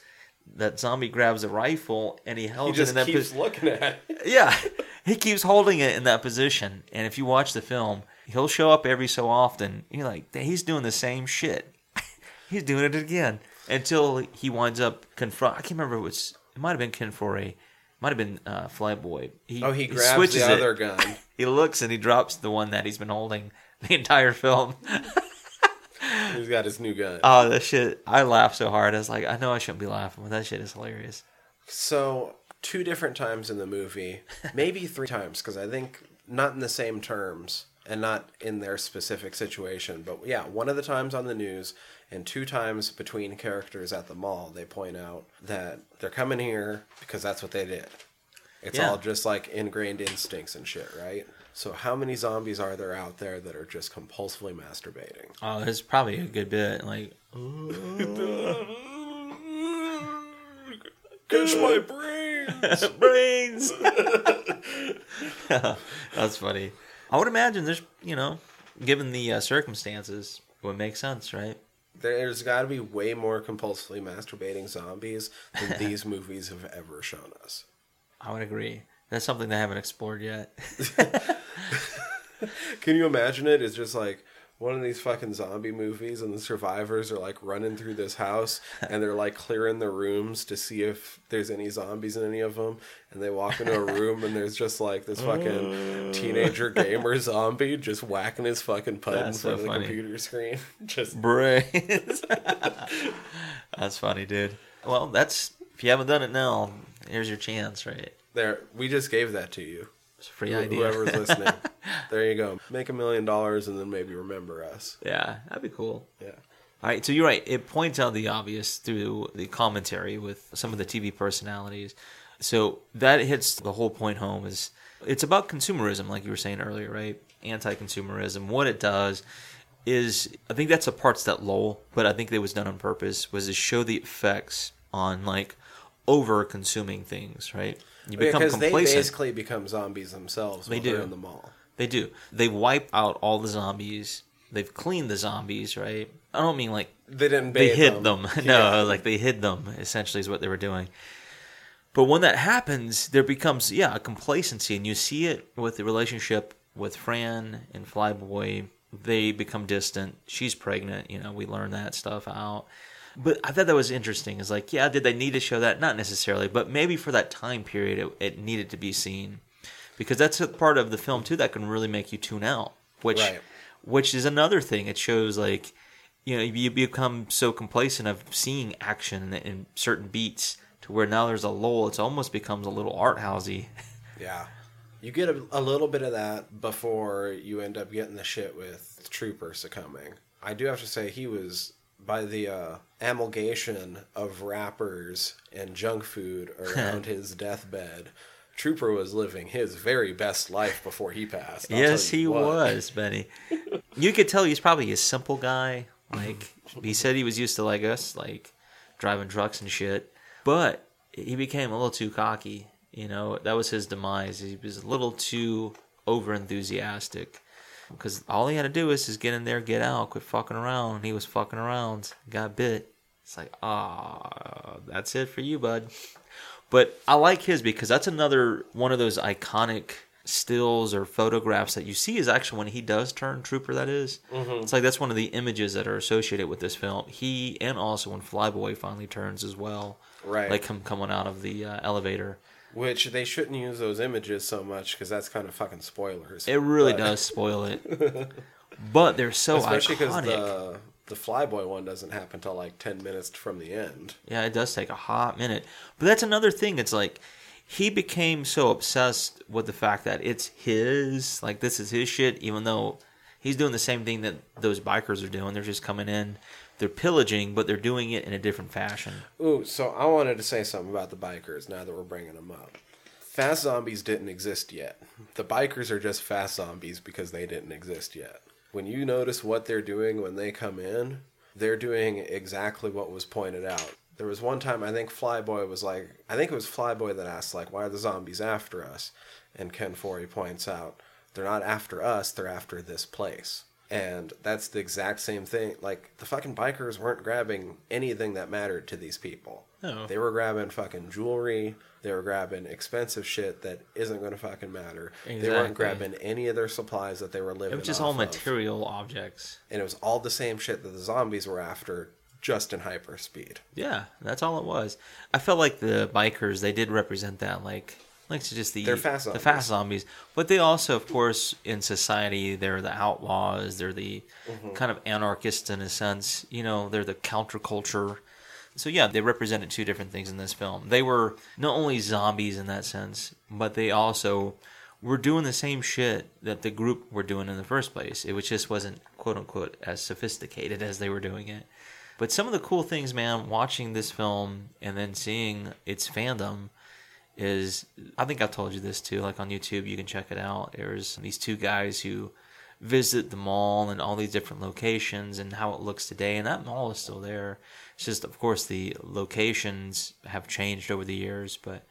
that zombie grabs a rifle and he he holds just it in that keeps looking at it. Yeah, he keeps holding it in that position, and if you watch the film, he'll show up every so often. You're like, he's doing the same shit. he's doing it again until he winds up confront. I can't remember if it was. It might have been Ken Foree. Might have been uh, Flyboy. He, Oh, he grabs the it. other gun. He looks and he drops the one that he's been holding the entire film. He's got his new gun. Oh, that shit! I laughed so hard. I was like, I know I shouldn't be laughing, but that shit is hilarious. So, two different times in the movie, maybe three times, because I think not in the same terms and not in their specific situation, but yeah, one of the times on the news and two times between characters at the mall, they point out that they're coming here because that's what they did. It's Yeah. all just like ingrained instincts and shit, right? So, how many zombies are there out there that are just compulsively masturbating? Oh, there's probably a good bit. Like, Catch my brains, brains. That's funny. I would imagine there's, you know, given the uh, circumstances, it would make sense, right? There's got to be way more compulsively masturbating zombies than these movies have ever shown us. I would agree. That's something they haven't explored yet. Can you imagine it? It's just like one of these fucking zombie movies, and the survivors are like running through this house, and they're like clearing the rooms to see if there's any zombies in any of them. And they walk into a room, and there's just like this fucking teenager gamer zombie just whacking his fucking putt in front so of the computer screen. Just brains. that's funny, dude. Well, that's if you haven't done it now, here's your chance, right? There. We just gave that to you. It's a free Wh- idea. Whoever's listening, there you go. Make a million dollars and then maybe remember us. yeah, that'd be cool. Yeah. All right, so you're right. It points out the obvious through the commentary with some of the TV personalities. So that hits the whole point home is it's about consumerism, like you were saying earlier, right? Anti-consumerism. What it does is, I think that's the parts that lull, but I think it was done on purpose, was to show the effects on like over-consuming things, right? You become Because they basically become zombies themselves They do. in the mall. They do. They wipe out all the zombies. They've cleaned the zombies, right? I don't mean like They didn't they hid them. no, Yeah. like they hid them. Essentially, is what they were doing. But when that happens, there becomes yeah a complacency, and you see it with the relationship with Fran and Flyboy. They become distant. She's pregnant. You know, we learn that stuff out. But I thought that was interesting. Is like, yeah, did they need to show that? Not necessarily, but maybe for that time period, it, it needed to be seen because that's a part of the film too that can really make you tune out. Which, Right. which is another thing. It shows like you know you become so complacent of seeing action in certain beats to where now there's a lull. It almost becomes a little art housey. Yeah. You get a, a little bit of that before you end up getting the shit with Trooper succumbing. I do have to say, he was, by the uh, amalgamation of wrappers and junk food around his deathbed, Trooper was living his very best life before he passed. I'll yes, he what. was, Benny. you could tell he's probably a simple guy. Like he said, he was used to like us, like driving trucks and shit. But he became a little too cocky. You know, that was his demise. He was a little too over enthusiastic. Because all he had to do is just get in there, get out, quit fucking around. He was fucking around, got bit. It's like, ah, that's it for you, bud. But I like his because that's another one of those iconic stills or photographs that you see is actually when he does turn trooper. That is. it's like that's one of the images that are associated with this film. He and also when Flyboy finally turns as well, Right. Like him coming out of the uh, elevator. Which they shouldn't use those images so much because that's kind of fucking spoilers. It really But- does spoil it, but they're so especially because iconic. the the Flyboy one doesn't happen till like ten minutes from the end. Yeah, it does take a hot minute. But that's another thing. It's like he became so obsessed with the fact that it's his, like this is his shit, even though he's doing the same thing that those bikers are doing. They're just coming in, they're pillaging, but they're doing it in a different fashion. Ooh, so I wanted to say something about the bikers now that we're bringing them up. Fast zombies didn't exist yet. The bikers are just fast zombies because they didn't exist yet. When you notice what they're doing when they come in, they're doing exactly what was pointed out. There was one time I think Flyboy was like, I think it was Flyboy that asked like, "Why are the zombies after us?" And Ken Foree points out, "They're not after us. They're after this place." And that's the exact same thing. Like the fucking bikers weren't grabbing anything that mattered to these people. No. They were grabbing fucking jewelry. They were grabbing expensive shit that isn't going to fucking matter. Exactly. They weren't grabbing any of their supplies that they were living. It was just all of. material objects. and it was all the same shit that the zombies were after, just in hyper speed. Yeah, that's all it was. I felt like the bikers they did represent that, like like to just the They're fast the fast zombies. But they also, of course, in society, they're the outlaws. They're the Mm-hmm. kind of anarchists in a sense. You know, they're the counterculture. So yeah, they represented two different things in this film. They were not only zombies in that sense, but they also were doing the same shit that the group were doing in the first place. It just wasn't quote unquote as sophisticated as they were doing it. But some of the cool things, man, watching this film and then seeing its fandom is I think I've told you this too, like on YouTube, you can check it out. There's these two guys who visit the mall and all these different locations and how it looks today, and that mall is still there. It's just of course the locations have changed over the years, but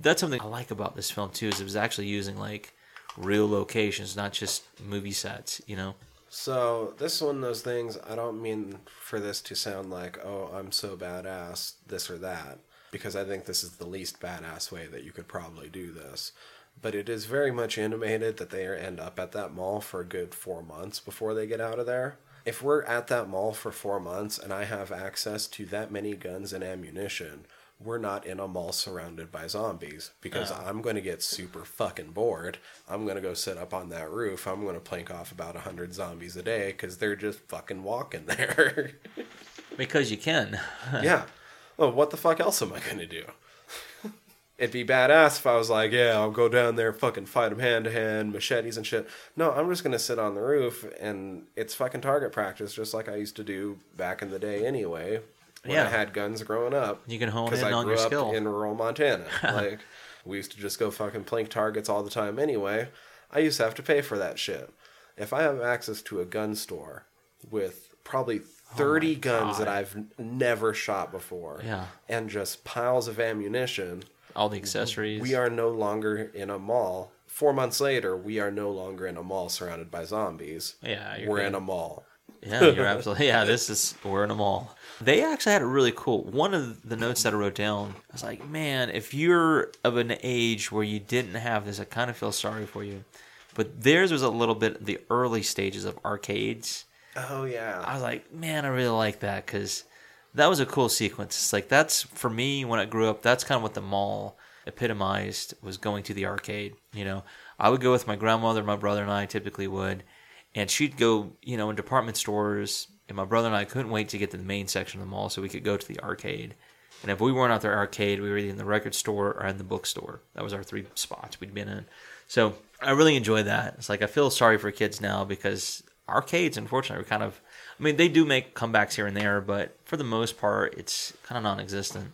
that's something I like about this film too, is it was actually using like real locations, not just movie sets, you know? So this is one of those things. I don't mean for this to sound like, oh, I'm so badass, this or that, because I think this is the least badass way that you could probably do this. But it is very much intimated that they end up at that mall for a good four months before they get out of there. If we're at that mall for four months and I have access to that many guns and ammunition, we're not in a mall surrounded by zombies because I'm going to get super fucking bored. I'm going to go sit up on that roof. I'm going to plank off about 100 zombies a day because they're just fucking walking there. Because you can. yeah. Well, what the fuck else am I going to do? It'd be badass if I was like, yeah, I'll go down there, fucking fight them hand to hand, machetes and shit. No, I'm just gonna sit on the roof and it's fucking target practice, just like I used to do back in the day anyway. When Yeah. I had guns growing up. You can hone in I on grew your up skill. in rural Montana. like we used to just go fucking plink targets all the time anyway. I used to have to pay for that shit. If I have access to a gun store with probably 30 guns that Oh I've never shot before Yeah. and just piles of ammunition, All the accessories. we are no longer in a mall. Four months later, we are no longer in a mall surrounded by zombies. Yeah, you're we're good. in a mall. Yeah, you're absolutely. Yeah, this is we're in a mall. They actually had a really cool. One of the notes that I wrote down, I was like, man, if you're of an age where you didn't have this, I kind of feel sorry for you. But theirs was a little bit the early stages of arcades. Oh yeah. I was like, man, I really like that because that was a cool sequence. It's like that's for me when I grew up. That's kind of what the mall epitomized was going to the arcade. You know, I would go with my grandmother, my brother, and I typically would, and she'd go, you know, in department stores. And my brother and I couldn't wait to get to the main section of the mall so we could go to the arcade. And if we weren't at the arcade, we were either in the record store or in the bookstore. That was our three spots we'd been in. So I really enjoy that. It's like I feel sorry for kids now because arcades, unfortunately, are kind of. I mean, they do make comebacks here and there, but for the most part, it's kind of non-existent.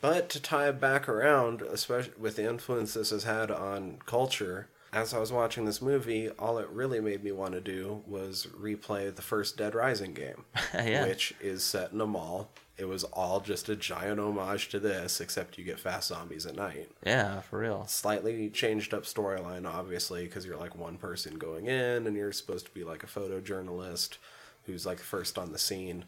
But to tie it back around, especially with the influence this has had on culture, as I was watching this movie, all it really made me want to do was replay the first Dead Rising game, Yeah. which is set in a mall. It was all just a giant homage to this, except you get fast zombies at night. Yeah, for real. Slightly changed up storyline, obviously, because you're like one person going in and you're supposed to be like a photojournalist who's like first on the scene.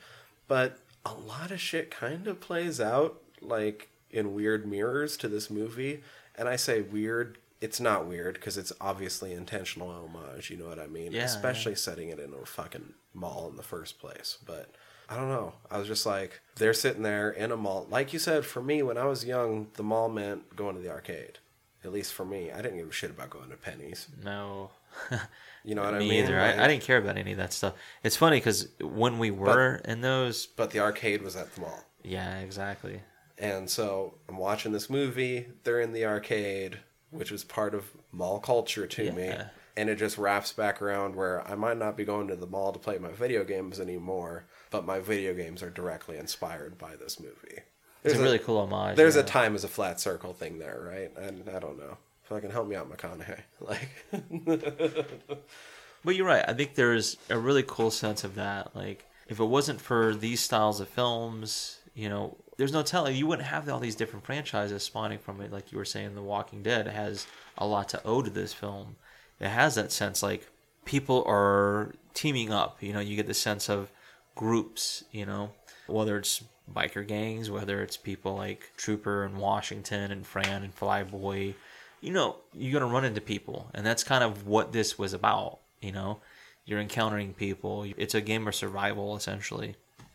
But a lot of shit kind of plays out like in weird mirrors to this movie. And I say weird it's not weird because it's obviously intentional homage. You know what I mean? Yeah, Especially setting it in a fucking mall in the first place. But I don't know. I was just like, they're sitting there in a mall. Like you said, for me, when I was young, the mall meant going to the arcade. At least for me, I didn't give a shit about going to Penney's. No. You know what I Me mean? either. I, Like, I didn't care about any of that stuff. It's funny because when we were in those, But the arcade was at the mall. yeah, exactly. And so I'm watching this movie. They're in the arcade, which was part of mall culture to me. And it just wraps back around where I might not be going to the mall to play my video games anymore, but my video games are directly inspired by this movie. It's There's a really cool homage. There's yeah. a time as a flat circle thing there, right? And I don't know. Fucking help me out, McConaughey. Like, But you're right. I think there's a really cool sense of that. Like, if it wasn't for these styles of films, you know, there's no telling. You wouldn't have all these different franchises spawning from it. Like you were saying, The Walking Dead has a lot to owe to this film. It has that sense like people are teaming up. You know, you get the sense of groups, you know, whether it's biker gangs, whether it's people like Trooper and Washington and Fran and Flyboy, you know, you're gonna run into people, and that's kind of what this was about. You know, you're encountering people. It's a game of survival, essentially.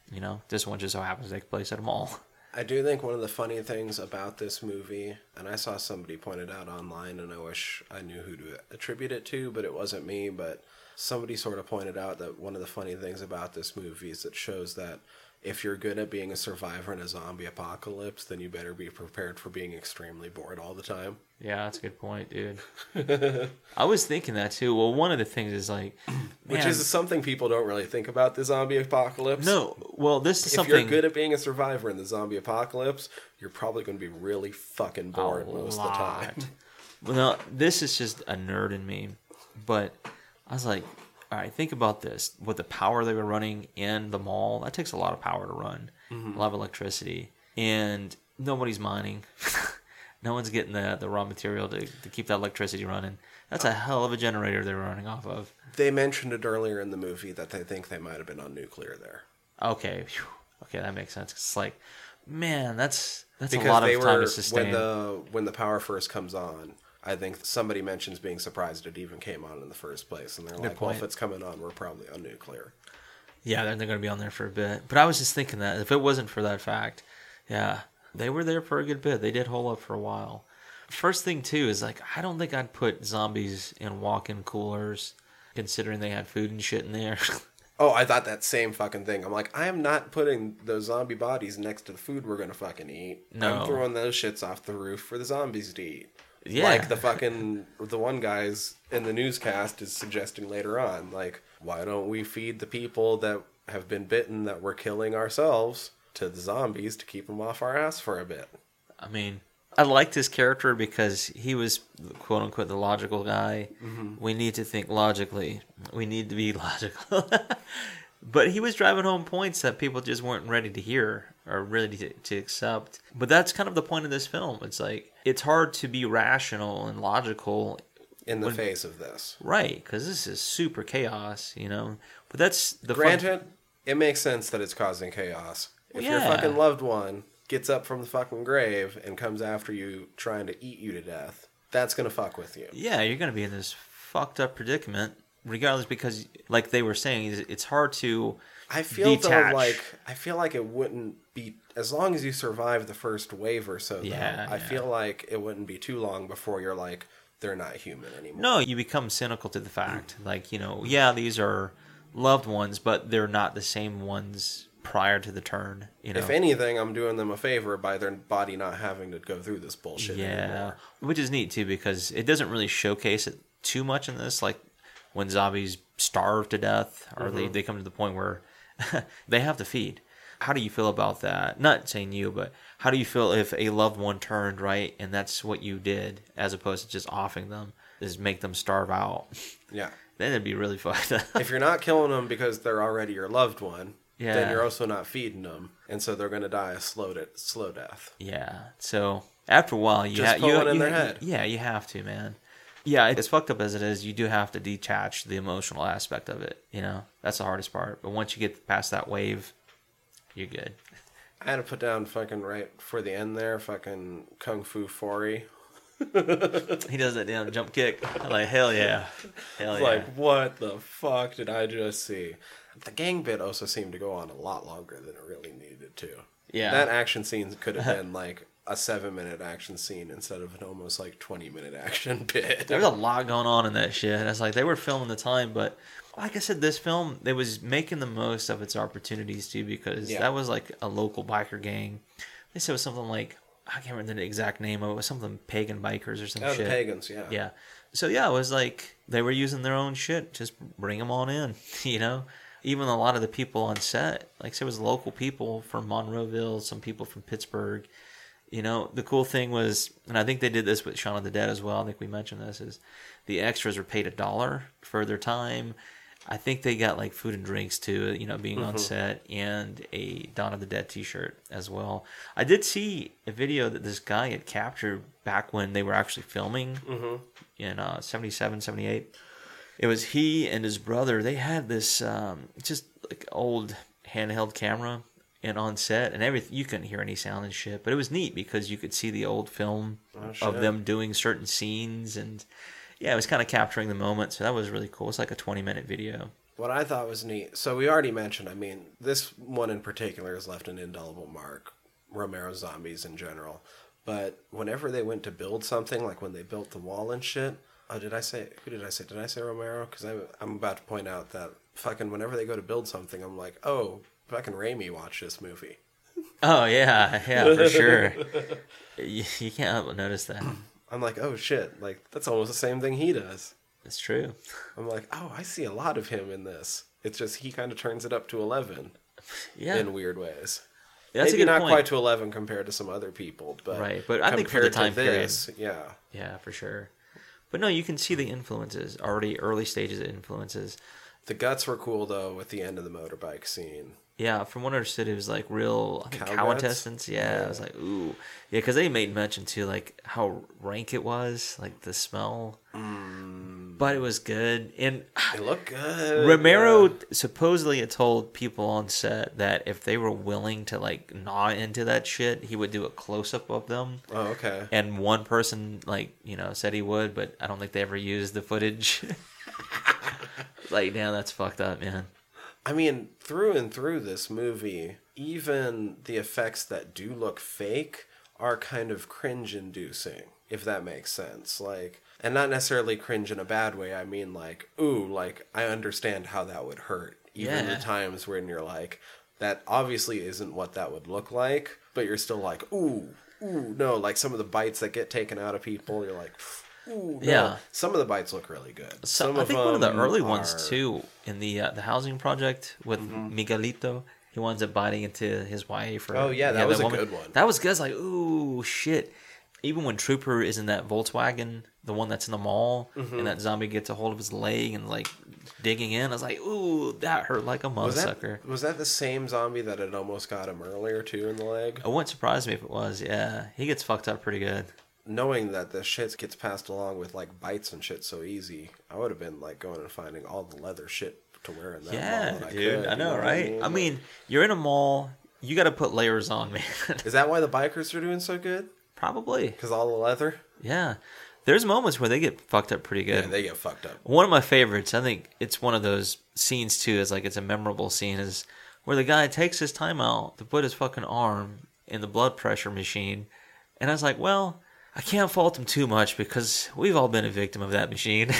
You know, this one just so happens to take place at a mall. I do think one of the funny things about this movie, and I saw somebody point it out online, and I wish I knew who to attribute it to, but it wasn't me. But somebody sort of pointed out that one of the funny things about this movie is it shows that if you're good at being a survivor in a zombie apocalypse, then you better be prepared for being extremely bored all the time. Yeah, that's a good point, dude. I was thinking that too. Well, one of the things is like, Which is something people don't really think about the zombie apocalypse. no. Well, this is If something. you're good at being a survivor in the zombie apocalypse, you're probably going to be really fucking bored most of the time. Well, no, this is just a nerd in me. But I was like, all right, think about this. With the power they were running in the mall, that takes a lot of power to run, Mm-hmm. a lot of electricity, and nobody's mining. no one's getting the, the raw material to, to keep that electricity running. That's a hell of a generator they were running off of. They mentioned it earlier in the movie that they think they might have been on nuclear there. Okay, phew. okay, that makes sense. It's like, man, that's that's Because a lot of time were to sustain. when the when the power first comes on. I think somebody mentions being surprised it even came on in the first place, and they're like, "Well, if it's coming on, we're probably on nuclear." Yeah, they're, they're going to be on there for a bit. But I was just thinking that if it wasn't for that fact, yeah, they were there for a good bit. They did hold up for a while. First thing, too, is like, I don't think I'd put zombies in walk in coolers, considering they had food and shit in there. Oh, I thought that same fucking thing. I'm like, I am not putting those zombie bodies next to the food we're gonna fucking eat. No. I'm throwing those shits off the roof for the zombies to eat. Yeah. Like the fucking the one guys in the newscast is suggesting later on, like, why don't we feed the people that have been bitten that we're killing ourselves to the zombies to keep them off our ass for a bit? I mean, I liked his character because he was quote unquote the logical guy. Mm-hmm. We need to think logically. We need to be logical. but he was driving home points that people just weren't ready to hear or ready to, to accept. But that's kind of the point of this film. It's like it's hard to be rational and logical In the When- face of this. Right, because this is super chaos, you know. But that's the fun- Granted, it makes sense that it's causing chaos. If your fucking loved one gets up from the fucking grave and comes after you trying to eat you to death, that's gonna fuck with you. yeah, you're gonna be in this fucked up predicament, regardless. Because, like they were saying, it's hard to. I feel Detach. though like I feel like it wouldn't be as long as you survive the first wave or so. Though, Yeah, I yeah. feel like it wouldn't be too long before you're like they're not human anymore. No, you become cynical to the fact, like you know, yeah, these are loved ones, but they're not the same ones prior to the turn. You know, If anything, I'm doing them a favor by their body not having to go through this bullshit yeah, anymore. which is neat too because it doesn't really showcase it too much in this. Like when zombies starve to death, or they mm-hmm. they come to the point where they have to feed. How do you feel about that? Not saying you, but how do you feel if a loved one turned right and that's what you did, as opposed to just offing them, is make them starve out? Yeah. then it'd be really fucked up. if you're not killing them because they're already your loved one, Yeah. then you're also not feeding them, and so they're going to die a slow de- slow death. Yeah. So after a while, you Just have you, it in you- their head. Yeah, you have to, man. Yeah, as fucked up as it is, you do have to detach the emotional aspect of it. You know, that's the hardest part. But once you get past that wave, you're good. I had to put down fucking right for the end there, fucking Kung Fu Foree. he does that damn jump kick. I'm like hell yeah, hell It's yeah. like, what the fuck did I just see? The gang bit also seemed to go on a lot longer than it really needed to. Yeah. That action scene could have been like a seven minute action scene instead of an almost like 20 minute action bit. There was a lot going on in that shit. And It's like they were filming the time, but like I said, this film they was making the most of its opportunities too because Yeah. that was like a local biker gang. They said it was something like I can't remember the exact name of it. It was something pagan bikers or some Oh, the shit. pagans, yeah. Yeah. So yeah, it was like they were using their own shit. Just bring them on in, you know. Even a lot of the people on set, like say, it was local people from Monroeville, some people from Pittsburgh. You know, the cool thing was, and I think they did this with Shaun of the Dead as well. I think we mentioned this is the extras were paid a dollar for their time. I think they got like food and drinks too, you know, being on set and a Dawn of the Dead t-shirt as well. I did see a video that this guy had captured back when they were actually filming in uh, 77, 78. It was he and his brother. They had this um, just like old handheld camera and on set and everything. You couldn't hear any sound and shit, but it was neat because you could see the old film oh, shit. of them doing certain scenes and yeah, it was kind of capturing the moment. So that was really cool. It's like a 20 minute video. What I thought was neat. So we already mentioned. I mean, this one in particular has left an indelible mark. Romero zombies in general, but whenever they went to build something, like when they built the wall and shit. Oh, did I say? Who did I say? Did I say Romero? Because I'm about to point out that fucking whenever they go to build something, I'm like, oh, fucking Raimi watched this movie. Oh yeah, yeah, for sure. you, you can't help but notice that. I'm like, oh shit, like that's almost the same thing he does. It's true. I'm like, oh, I see a lot of him in this. It's just he kind of turns it up to eleven Yeah, in weird ways. that's Maybe not point. quite to eleven compared to some other people, but Right, but I think for the time period- this, yeah, Yeah, for sure. But no, you can see the influences already, early stages of influences. the guts were cool though with the end of the motorbike scene. Yeah, from what I understood, it was like real Cow cow, intestines. Yeah, I was like, ooh, yeah, because they made mention too, like how rank it was, like the smell. Mm. But it was good, and They look good. Romero yeah. supposedly had told people on set that if they were willing to like gnaw into that shit, he would do a close up of them. Oh, okay. And one person, like, you know, said he would, but I don't think they ever used the footage. like, damn, that's fucked up, man. I mean, through and through this movie, even the effects that do look fake are kind of cringe inducing, if that makes sense. Like, and not necessarily cringe in a bad way. I mean, like, ooh, like, I understand how that would hurt. Even Yeah. the times when you're like, that obviously isn't what that would look like, but you're still like, ooh, ooh, no. Like, some of the bites that get taken out of people, you're like, ooh, no. Yeah. Some of the bites look really good. So Some I think one of the early ones too in the uh, the housing project with Miguelito. He winds up biting into his wife. Or, Oh, yeah, that was a good one. That was good. I was like, ooh, shit. Even when Trooper is in that Volkswagen, the one that's in the mall, Mm-hmm. and that zombie gets a hold of his leg and like digging in, I was like, ooh, that hurt like a Was motherfucker. that, was that the same zombie that had almost got him earlier too in the leg? It wouldn't surprise me if it was. Yeah, he gets fucked up pretty good. Knowing that the shit gets passed along with like bites and shit so easy, I would have been like going and finding all the leather shit to wear in that Yeah, mall. that dude, could, I you know, right? I Like, mean, you're in a mall. You got to put layers on, man. is that why the bikers are doing so good? Probably. Because all the leather? Yeah. There's moments where they get fucked up pretty good. Yeah, they get fucked up. one of my favorites, I think it's one of those scenes too, is like it's a memorable scene, is where the guy takes his time out to put his fucking arm in the blood pressure machine. And I was like, well, I can't fault him too much because we've all been a victim of that machine.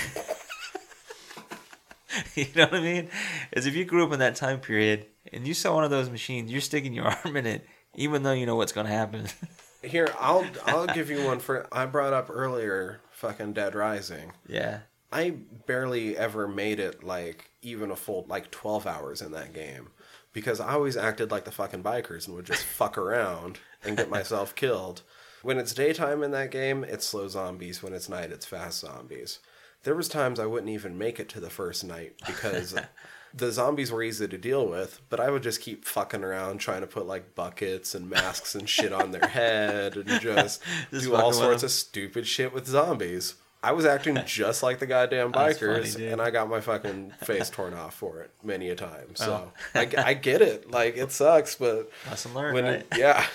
you know what I mean? Is if you grew up in that time period and you saw one of those machines, you're sticking your arm in it, even though you know what's going to happen. Here, I'll I'll give you one for I brought up earlier fucking Dead Rising. yeah. I barely ever made it like even a full like 12 hours in that game because I always acted like the fucking bikers and would just fuck around and get myself killed. When it's daytime in that game, it's slow zombies. When it's night, it's fast zombies. There was times I wouldn't even make it to the first night because the zombies were easy to deal with, but I would just keep fucking around trying to put like buckets and masks and shit on their head and just, Just do all sorts of stupid shit with zombies. I was acting just like the goddamn bikers, funny, and I got my fucking face torn off for it many a time. So Oh. I, I get it. Like it sucks, but Lesson learned, when right? yeah,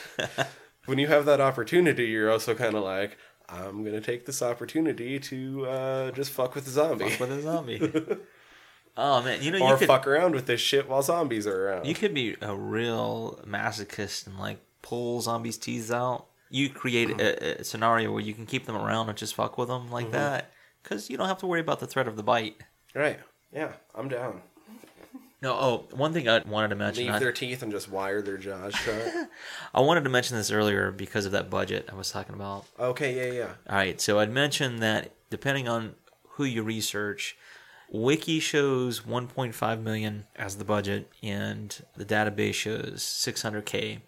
when you have that opportunity, you're also kind of like, I'm gonna take this opportunity to uh, just fuck with the zombie, Fuck with a zombie. oh man, you know you or could fuck around with this shit while zombies are around. you could be a real masochist and like pull zombies' teeth out. You create a, a scenario where you can keep them around and just fuck with them like that, because you don't have to worry about the threat of the bite. right? Yeah, I'm down. No, oh, one thing I wanted to mention. Leave I, their teeth and just wire their jaws shut. I wanted to mention this earlier because of that budget I was talking about. okay, yeah, yeah. All right, so I'd mentioned that depending on who you research, Wiki shows 1.5 million as the budget, and the database shows 600k.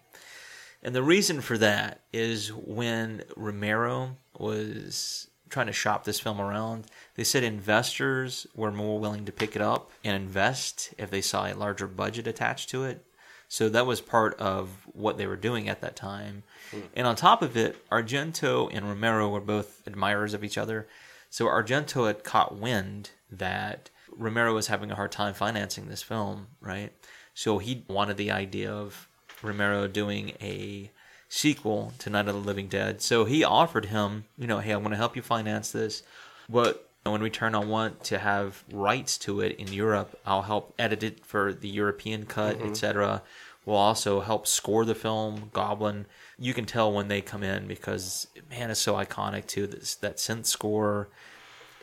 And the reason for that is when Romero was trying to shop this film around, they said investors were more willing to pick it up and invest if they saw a larger budget attached to it. So that was part of what they were doing at that time. Hmm. And on top of it, Argento and Romero were both admirers of each other. So Argento had caught wind that Romero was having a hard time financing this film, right? So he wanted the idea of Romero doing a sequel to Night of the Living Dead. So he offered him, you know, hey, I want to help you finance this, but in return, I want to have rights to it in Europe. I'll help edit it for the European cut, mm-hmm. etc. We'll also help score the film. Goblin, you can tell when they come in because man, it's so iconic too. This that synth score,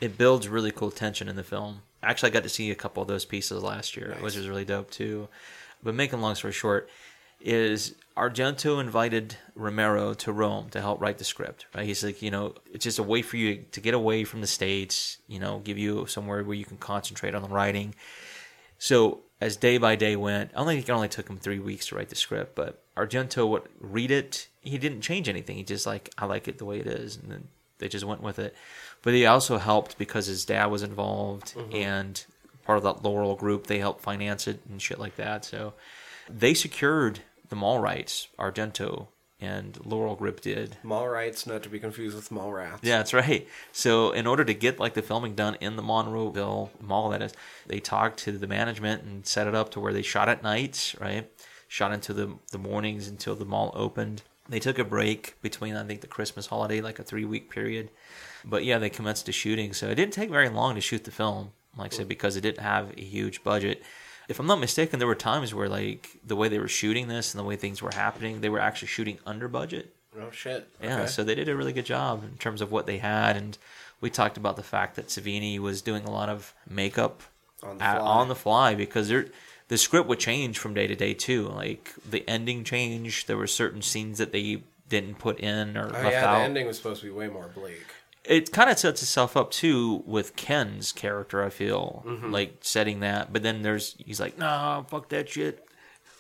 it builds really cool tension in the film. Actually, I got to see a couple of those pieces last year, which was really dope too. But making long story short, is Argento invited Romero to Rome to help write the script. Right? He's like, you know, it's just a way for you to get away from the states. You know, give you somewhere where you can concentrate on the writing. So as day by day went, I think it only took him three weeks to write the script, but Argento would read it. He didn't change anything. He just like, I like it the way it is, and then they just went with it. But he also helped because his dad was involved mm-hmm. and part of that Laurel group. They helped finance it and shit like that. So they secured the mall rights. Argento and Laurel Group did. Mall rights, not to be confused with mall rats. Yeah, that's right. So in order to get like the filming done in the Monroeville Mall, that is, they talked to the management and set it up to where they shot at nights, right? Shot into the the mornings until the mall opened. They took a break between I think the Christmas holiday, like a three week period. But yeah, they commenced the shooting. So it didn't take very long to shoot the film, like I said, because it didn't have a huge budget. If I'm not mistaken, there were times where like the way they were shooting this and the way things were happening, they were actually shooting under budget. Oh shit. Yeah, Okay. so they did a really good job in terms of what they had, and we talked about the fact that Savini was doing a lot of makeup On the at- fly. on the fly because there, the script would change from day to day too. Like the ending changed. There were certain scenes that they didn't put in or Oh left yeah, out. the ending was supposed to be way more bleak. It kind of sets itself up too with Ken's character. I feel Mm-hmm. like setting that, but then there's he's like, nah, fuck that shit.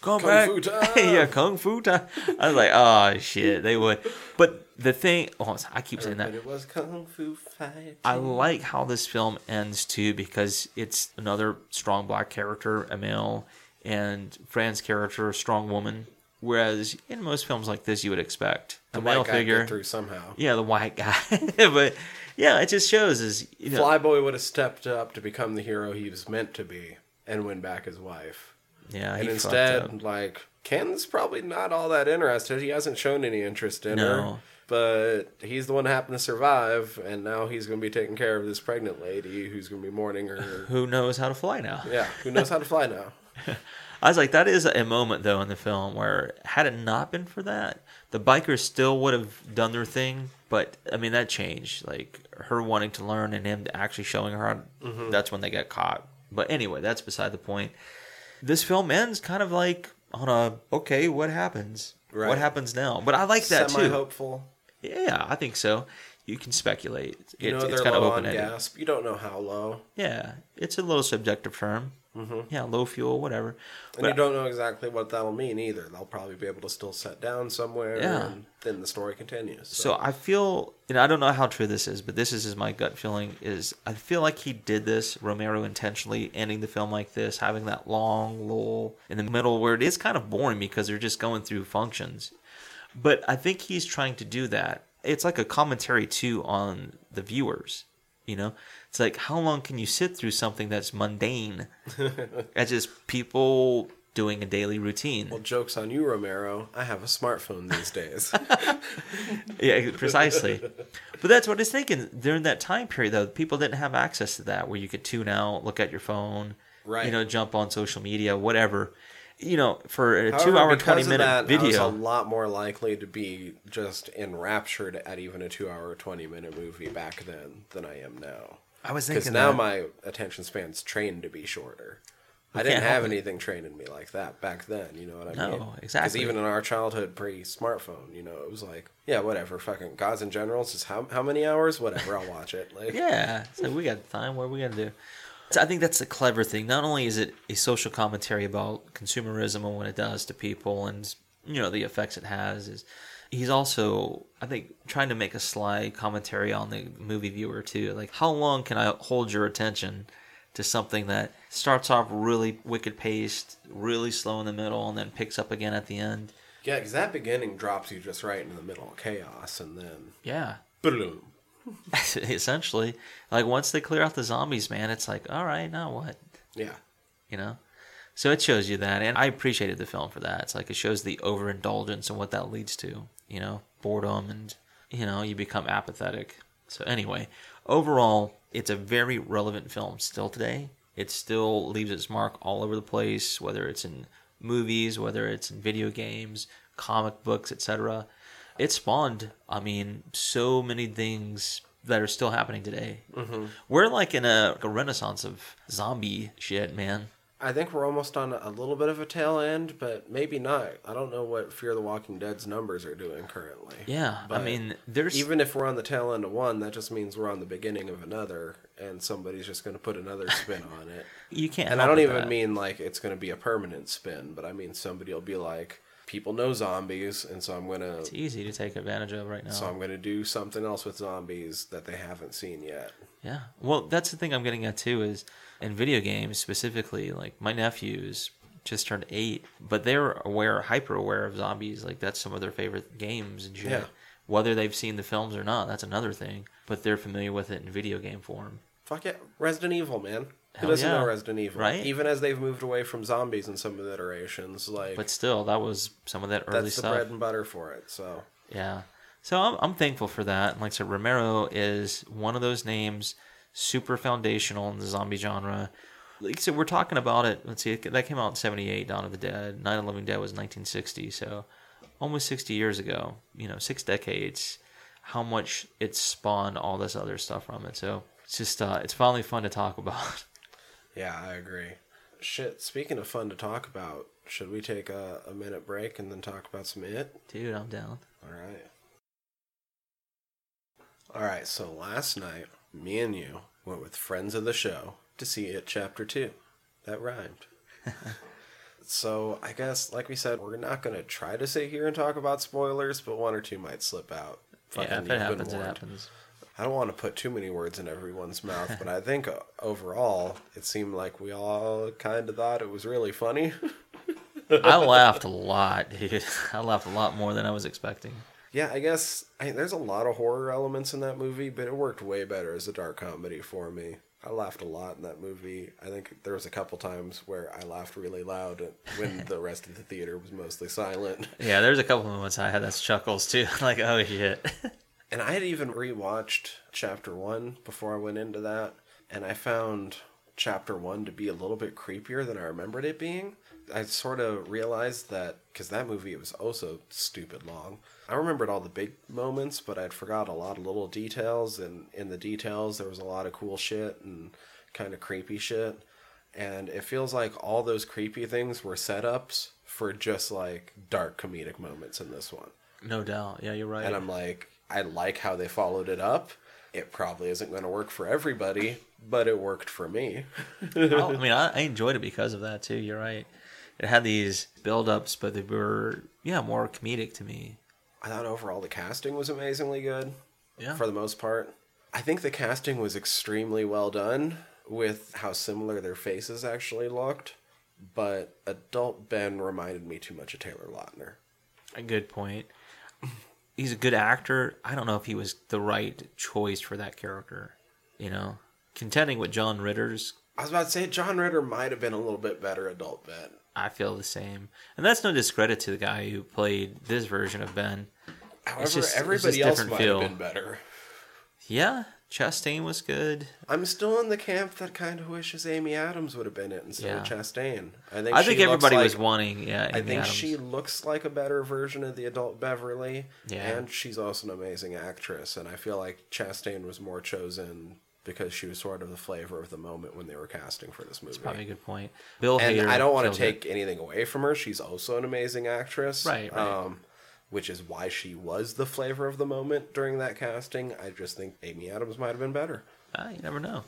Come Kung back. fu time. yeah, kung fu time. I was like, oh shit, they would. But the thing, oh, I keep saying that. It was kung fu fight. I like how this film ends too because it's another strong black character, a male, and Fran's character, a strong woman. Whereas in most films like this, you would expect a the male figure, through somehow. yeah, the white guy. but yeah, it just shows is you know, Flyboy would have stepped up to become the hero he was meant to be and win back his wife. yeah, and he instead, like Ken's probably not all that interested. He hasn't shown any interest in her. But he's the one that happened to survive, and now he's going to be taking care of this pregnant lady who's going to be mourning her. who knows how to fly now? yeah, who knows how to fly now? I was like, that is a moment though in the film where had it not been for that, the bikers still would have done their thing. But I mean, that changed. Like her wanting to learn and him actually showing her. How, Mm-hmm. That's when they got caught. But anyway, that's beside the point. This film ends kind of like on a okay, what happens? Right. What happens now? But I like that Semi too. hopeful. Yeah, I think so. You can speculate. You know it's kind of open ended. gasp. You don't know how low, Yeah, it's a little subjective term. Mm-hmm. Yeah, low fuel, whatever. and But- you don't know exactly what that'll mean either. They'll probably be able to still set down somewhere, Yeah. and then the story continues. So I feel, and I don't know how true this is, but this is my gut feeling. Is I feel like he did this Romero intentionally, ending the film like this, having that long lull in the middle where it is kind of boring because they're just going through functions. But I think he's trying to do that. It's like a commentary too on the viewers. You know, it's like how long can you sit through something that's mundane? That's just people doing a daily routine. Well, jokes on you, Romero. I have a smartphone these days. yeah, precisely. But that's what I was thinking. During that time period, though, people didn't have access to that, where you could tune out, look at your phone, Right. You know, jump on social media, whatever. You know, for a However, two-hour, 20 minute that, I was video, a lot more likely to be just enraptured at even a two-hour, twenty-minute movie back then than I am now. I was thinking. Because now that. my attention span's trained to be shorter. I didn't have help it. anything training me like that back then. You know what I No, mean? Because exactly. Because even in our childhood, pre-smartphone, you know, it was like, yeah, whatever, fucking Gods and Generals is how how many hours? Whatever, I'll watch it. Like, Yeah, so we got time. What are we gonna do? So I think that's the clever thing. Not only is it a social commentary about consumerism and what it does to people, and you know the effects it has, is he's also I think trying to make a sly commentary on the movie viewer too. Like how long can I hold your attention to something that starts off really wicked paced, really slow in the middle, and then picks up again at the end? yeah, because that beginning drops you just right into the middle of chaos, and then Yeah, boom. essentially, like once they clear out the zombies, man, it's like all right, now what? Yeah, you know? So it shows you that and i appreciated the film for that. It's like it shows the overindulgence and what that leads to you know? Boredom and you know you become apathetic. So anyway overall it's a very relevant film still today. It still leaves its mark all over the place whether it's in movies whether it's in video games comic books etc it spawned i mean so many things that are still happening today mm-hmm. we're like in a, a renaissance of zombie shit man I think we're almost on a little bit of a tail end, but maybe not. I don't know what Fear the Walking Dead's numbers are doing currently. Yeah, I mean, there's even if we're on the tail end of one, that just means we're on the beginning of another, and somebody's just going to put another spin on it. you can't. And I don't even that. mean like it's going to be a permanent spin, but I mean somebody will be like, people know zombies, and so I'm gonna, it's easy to take advantage of right now. so I'm gonna do something else with zombies that they haven't seen yet. Yeah. Well, that's the thing I'm getting at too is in video games specifically, like my nephews just turned eight, but they're aware, hyper aware of zombies. Like that's some of their favorite games and shit. Yeah. Whether they've seen the films or not, that's another thing. But they're familiar with it in video game form. Fuck yeah, Resident Evil, man. Who Hell doesn't yeah. know Resident Evil? Right? Even as they've moved away from zombies in some of the iterations, like But still, that was some of that early that's the stuff. bread and butter for it. So Yeah. So I'm, I'm thankful for that. And Like I said, Romero is one of those names, super foundational in the zombie genre. Like I said, we're talking about it. Let's see, that came out in 78, Dawn of the Dead. Night of the Living Dead was 1960. So almost 60 years ago, you know, six decades, how much it spawned all this other stuff from it. So it's just, uh, it's finally fun to talk about. Yeah, I agree. Shit. Speaking of fun to talk about, should we take a, a minute break and then talk about some it? Dude, I'm down. All right. All right. So last night, me and you went with friends of the show to see it chapter two. That rhymed. so I guess, like we said, we're not going to try to sit here and talk about spoilers, but one or two might slip out. Fucking yeah, if it happens, it happens. I don't want to put too many words in everyone's mouth, but I think uh, overall it seemed like we all kind of thought it was really funny. I laughed a lot, dude. I laughed a lot more than I was expecting. yeah, I guess I, there's a lot of horror elements in that movie, but it worked way better as a dark comedy for me. I laughed a lot in that movie. I think there was a couple times where I laughed really loud when the rest of the theater was mostly silent. Yeah, there's a couple moments I had that's chuckles too. like, oh shit. And I had even rewatched chapter one before I went into that, and I found chapter one to be a little bit creepier than I remembered it being. I sort of realized that because that movie it was also stupid long. I remembered all the big moments, but I'd forgot a lot of little details, and in the details there was a lot of cool shit and kind of creepy shit. And it feels like all those creepy things were setups for just like dark comedic moments in this one. no doubt. Yeah, you're right. And I'm like, I like how they followed it up. It probably isn't going to work for everybody, but it worked for me. Oh, I mean, I, I enjoyed it because of that too. You're right. It had these build-ups, but they were yeah more comedic to me. I thought overall the casting was amazingly good Yeah. for the most part. I think the casting was extremely well done with how similar their faces actually looked, but adult Ben reminded me too much of Taylor Lautner. A good point. He's a good actor. I don't know if he was the right choice for that character. You know, contending with John Ritter's. I was about to say John Ritter might have been a little bit better adult Ben. I feel the same, and that's no discredit to the guy who played this version of Ben. However, just- it's everybody else might feel. have been better. Yeah, Chastain was good. I'm still in the camp that kind of wishes Amy Adams would have been it instead of Chastain. I think I think everybody like- was wanting. Yeah, I think Adams. she looks like a better version of the adult Beverly. Yeah. And she's also an amazing actress. And I feel like Chastain was more chosen because she was sort of the flavor of the moment when they were casting for this movie. Probably a good point. Bill and Hader I don't want to it. take anything away from her. She's also an amazing actress. Right, right. Um, which is why she was the flavor of the moment during that casting. I just think Amy Adams might have been better. Ah, you never know.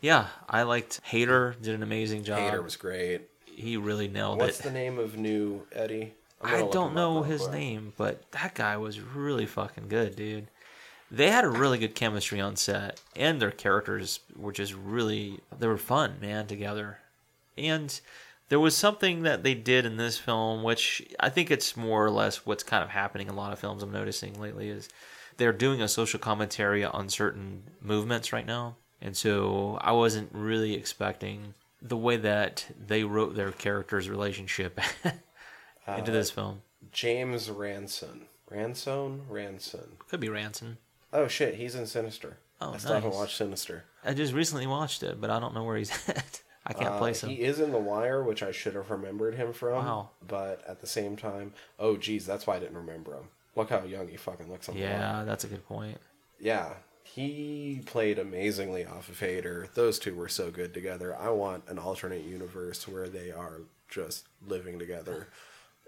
Yeah, I liked Hader. Did an amazing job. Hader was great. He really nailed What's it. the name of new Eddie? I don't know his quick. name, but that guy was really fucking good, dude. They had a really good chemistry on set, and their characters were just really they were fun, man, together. And there was something that they did in this film, which I think it's more or less what's kind of happening in a lot of films I'm noticing lately is they're doing a social commentary on certain movements right now. And so I wasn't really expecting the way that they wrote their characters' relationship into this uh, film. James Ransone. Ransone? Ransone. Could be Ransone. Oh shit, he's in Sinister. Oh, I still haven't watched Sinister. I just recently watched it, but I don't know where he's at. I can't Uh, place him. He is in The Wire, which I should have remembered him from. Wow. But at the same time, oh geez, that's why I didn't remember him. Look how young he fucking looks on The Yeah, that's a good point. Yeah. He played amazingly off of Hader. Those two were so good together. I want an alternate universe where they are just living together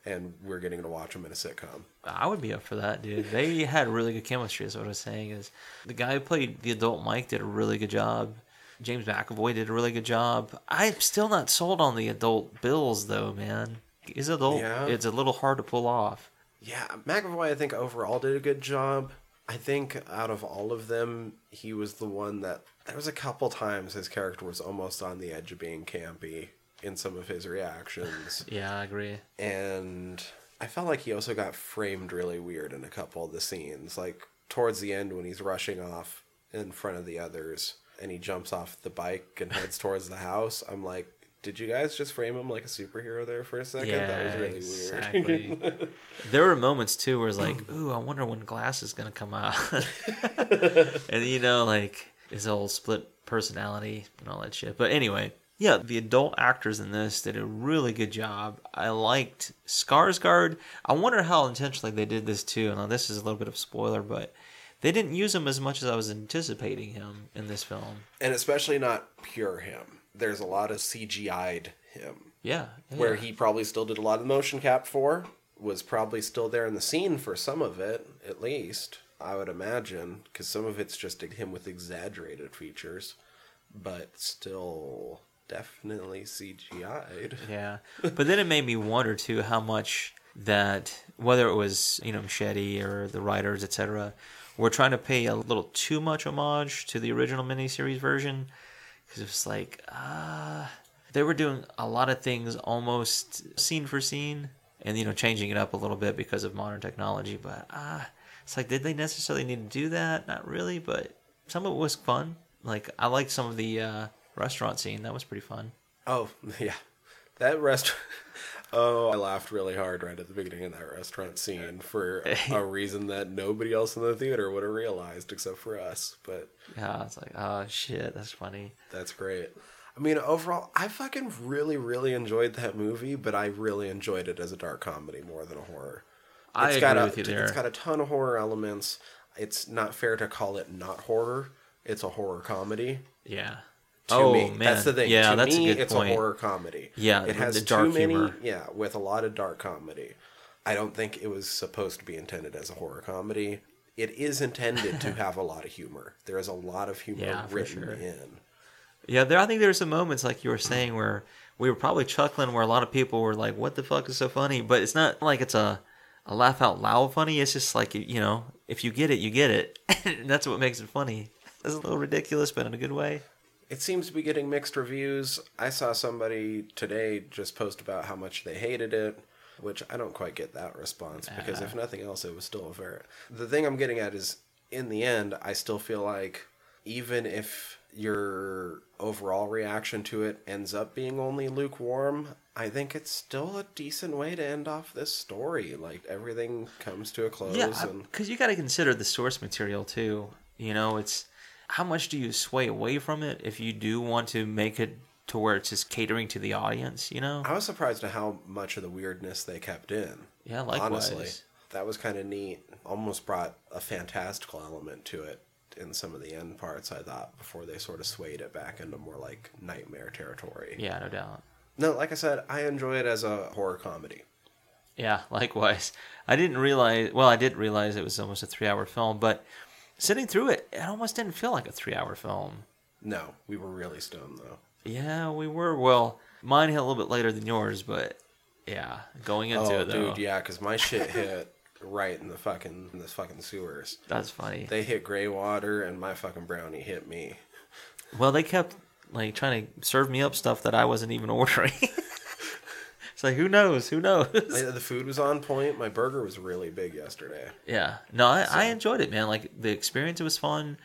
and we're getting to watch them in a sitcom. I would be up for that, dude. They had really good chemistry. Is what I was saying. Is the guy who played the adult Mike did a really good job. James McAvoy did a really good job. I'm still not sold on the adult Bills though, man. His adult, Yeah. it's a little hard to pull off. Yeah, McAvoy, I think overall did a good job. I think out of all of them, he was the one that there was a couple times his character was almost on the edge of being campy in some of his reactions. Yeah, I agree. and I felt like he also got framed really weird in a couple of the scenes. Like towards the end when he's rushing off in front of the others and he jumps off the bike and heads towards the house. I'm like, did you guys just frame him like a superhero there for a second? Yeah, that was really weird. there were moments too where it's like, hmm. ooh, I wonder when Glass is gonna come out, and you know, like his whole split personality and all that shit. But anyway, yeah, the adult actors in this did a really good job. I liked Skarsgård. I wonder how intentionally they did this too. Now this is a little bit of spoiler, but they didn't use him as much as I was anticipating him in this film. and especially not pure him. There's a lot of CGI'd him. Yeah, yeah. where he probably still did a lot of motion cap for, was probably still there in the scene for some of it, at least, I would imagine, because some of it's just him with exaggerated features, but still definitely CGI'd. Yeah, but then it made me wonder too how much that whether it was you know Muschietti or the writers etc. were trying to pay a little too much homage to the original miniseries version because it was like ah they were doing a lot of things almost scene for scene and you know changing it up a little bit because of modern technology but ah it's like did they necessarily need to do that not really but some of it was fun like I liked some of the uh, restaurant scene that was pretty fun Oh, yeah. That restaurant. Oh, I laughed really hard right at the beginning of that restaurant scene for a reason that nobody else in the theater would have realized except for us. But Yeah, it's like, oh shit, that's funny. That's great. I mean, overall, I fucking really, really enjoyed that movie, but I really enjoyed it as a dark comedy more than a horror. I agree got a, with you there. It's got a ton of horror elements. It's not fair to call it not horror. It's a horror comedy. Yeah. To oh me, man, that's the thing. Yeah, to that's me, a good it's point. a horror comedy. Yeah, it has the dark too many. humor. Yeah, with a lot of dark comedy. I don't think it was supposed to be intended as a horror comedy. It is intended to have a lot of humor. There is a lot of humor Yeah, written sure. in. Yeah, there. I think there were some moments like you were saying where we were probably chuckling, where a lot of people were like, "What the fuck is so funny?" But it's not like it's a a laugh out loud funny. It's just like you know, if you get it, you get it, and that's what makes it funny. It's a little ridiculous, but in a good way. It seems to be getting mixed reviews. I saw somebody today just post about how much they hated it, which I don't quite get that response because if uh-huh. nothing else, it was still a very. The thing I'm getting at is, in the end, I still feel like even if your overall reaction to it ends up being only lukewarm, I think it's still a decent way to end off this story. Like everything comes to a close, Yeah, and because you got to consider the source material too. You know, it's how much do you sway away from it if you do want to make it to where it's just catering to the audience. You know, I was surprised at how much of the weirdness they kept in. Yeah, likewise. Honestly, that was kind of neat. Almost brought a fantastical element to it in some of the end parts. I thought before they sort of swayed it back into more like nightmare territory. yeah, no doubt. No, like I said, I enjoy it as a horror comedy. Yeah, likewise. I didn't realize. Well, I did realize it was almost a three-hour film, but sitting through it, it almost didn't feel like a three-hour film. No, we were really stoned though. Yeah, we were. Well, mine hit a little bit later than yours, but yeah, going into oh, it though, dude, yeah, because my shit hit right in the fucking in the fucking sewers. that's funny. They hit gray water, and my fucking brownie hit me. Well, they kept like trying to serve me up stuff that I wasn't even ordering. It's like who knows? Who knows? The food was on point. My burger was really big yesterday. yeah. No, I, I enjoyed it, man. Like the experience was fun.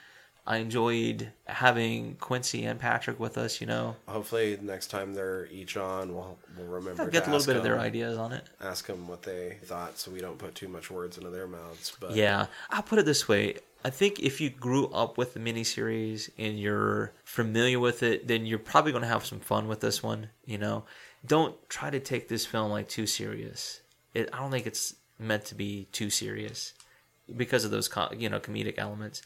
I enjoyed having Quincy and Patrick with us. You know, Hopefully, next time they're each on, we'll we'll remember. I'll get a little bit of their ideas on it. Ask them what they thought, so we don't put too much words into their mouths. But Yeah, I'll put it this way. I think if you grew up with the miniseries and you're familiar with it, then you're probably going to have some fun with this one. You know, don't try to take this film like too serious. It, I don't think it's meant to be too serious because of those you know comedic elements.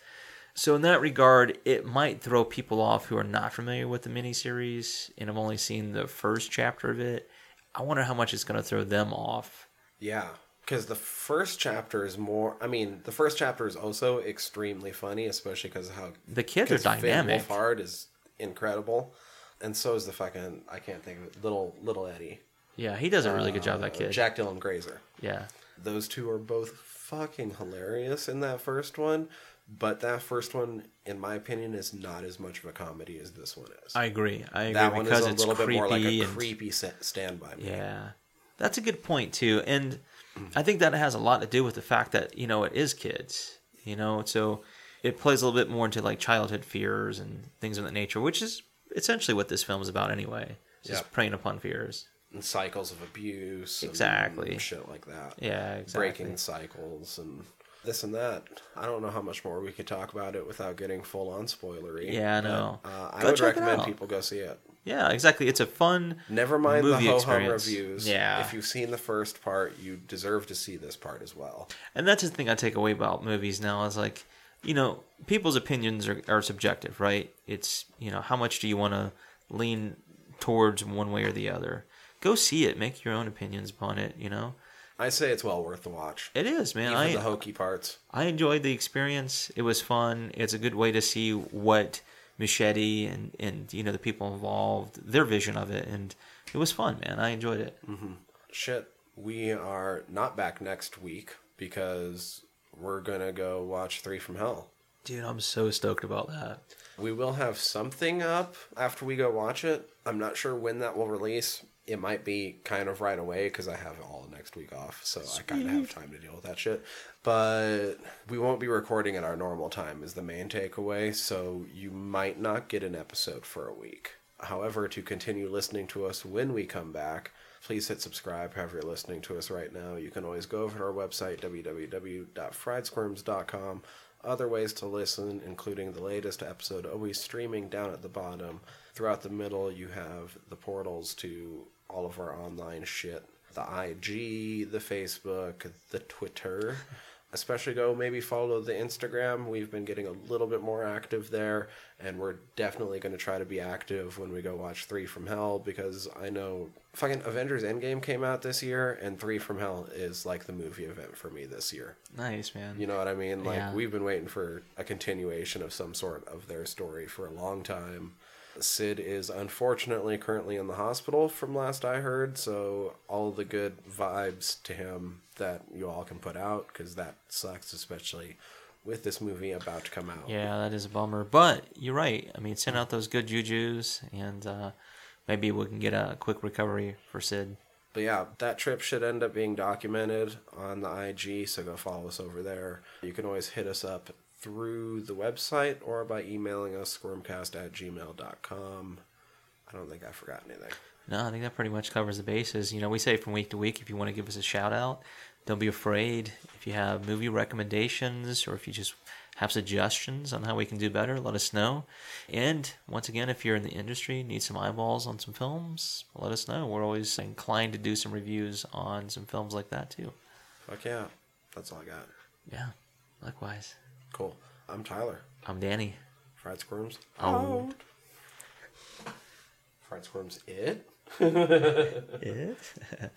So in that regard, it might throw people off who are not familiar with the miniseries and have only seen the first chapter of it. I wonder how much it's going to throw them off. Yeah, because the first chapter is more. I mean, the first chapter is also extremely funny, especially because of how The kids are 'cause Finn dynamic. Wolfhard is incredible, and so is the fucking I can't think of it. Little little Eddie, Yeah, he does a really good job. Uh, That kid. Jack Dylan Grazer. Yeah. Those two are both fucking hilarious in that first one, but that first one, in my opinion, is not as much of a comedy as this one is. I agree. I agree that one because is a little bit more like a and creepy standby. movie. yeah, that's a good point too. And I think that has a lot to do with the fact that you know it is kids. You know, so it plays a little bit more into like childhood fears and things of that nature, which is essentially what this film is about anyway. It's Just Yeah. preying upon fears. and cycles of abuse, and Exactly. shit like that. Yeah, exactly. breaking cycles and this and that. I don't know how much more we could talk about it without getting full on spoilery. Yeah, I but, know. Uh, I would recommend people go see it. Yeah, exactly. It's a fun. Never mind movie the ho hum reviews. Yeah. If you've seen the first part, you deserve to see this part as well. And that's the thing I take away about movies now is like, you know, people's opinions are, are subjective, right? It's, you know, how much do you want to lean towards one way or the other? Go see it, make your own opinions upon it, you know? I say it's well worth the watch. It is, man. Even I, the hokey parts. I enjoyed the experience. It was fun. It's a good way to see what Muschietti and, and, you know, the people involved, their vision of it. And it was fun, man. I enjoyed it. Mm-hmm. Shit, we are not back next week because we're gonna go watch Three from Hell. Dude, I'm so stoked about that. We will have something up after we go watch it. I'm not sure when that will release. It might be kind of right away because I have all next week off, so I kind of have time to deal with that shit. But we won't be recording at our normal time, is the main takeaway, so you might not get an episode for a week. However, to continue listening to us when we come back, please hit subscribe however you're listening to us right now. You can always go over to our website, www.friedsquirms.com. Other ways to listen, including the latest episode, always streaming down at the bottom. Throughout the middle, you have the portals to all of our online shit the IG, the Facebook, the Twitter. Especially go maybe follow the Instagram. We've been getting a little bit more active there, and we're definitely going to try to be active when we go watch Three from Hell because I know fucking Avengers Endgame came out this year, and Three from Hell is like the movie event for me this year. Nice, man. You know what I mean? Like Yeah. we've been waiting for a continuation of some sort of their story for a long time. Sid is unfortunately currently in the hospital from last I heard, so all the good vibes to him that you all can put out cuz that sucks especially with this movie about to come out. Yeah, that is a bummer. But you're right. I mean, send out those good jujus, and uh, maybe we can get a quick recovery for Sid. But yeah, that trip should end up being documented on the IG, so go follow us over there. You can always hit us up through the website or by emailing us squirmcast at gmail.com. I don't think I forgot anything. No, I think that pretty much covers the bases. You know, we say from week to week if you want to give us a shout out, don't be afraid. If you have movie recommendations or if you just have suggestions on how we can do better, let us know. And once again, if you're in the industry, need some eyeballs on some films, let us know. We're always inclined to do some reviews on some films like that too. Fuck yeah. That's all I got. Yeah, likewise. Cool. I'm Tyler. I'm Danny. Fried Squirms. Oh. Fried Squirms it? It?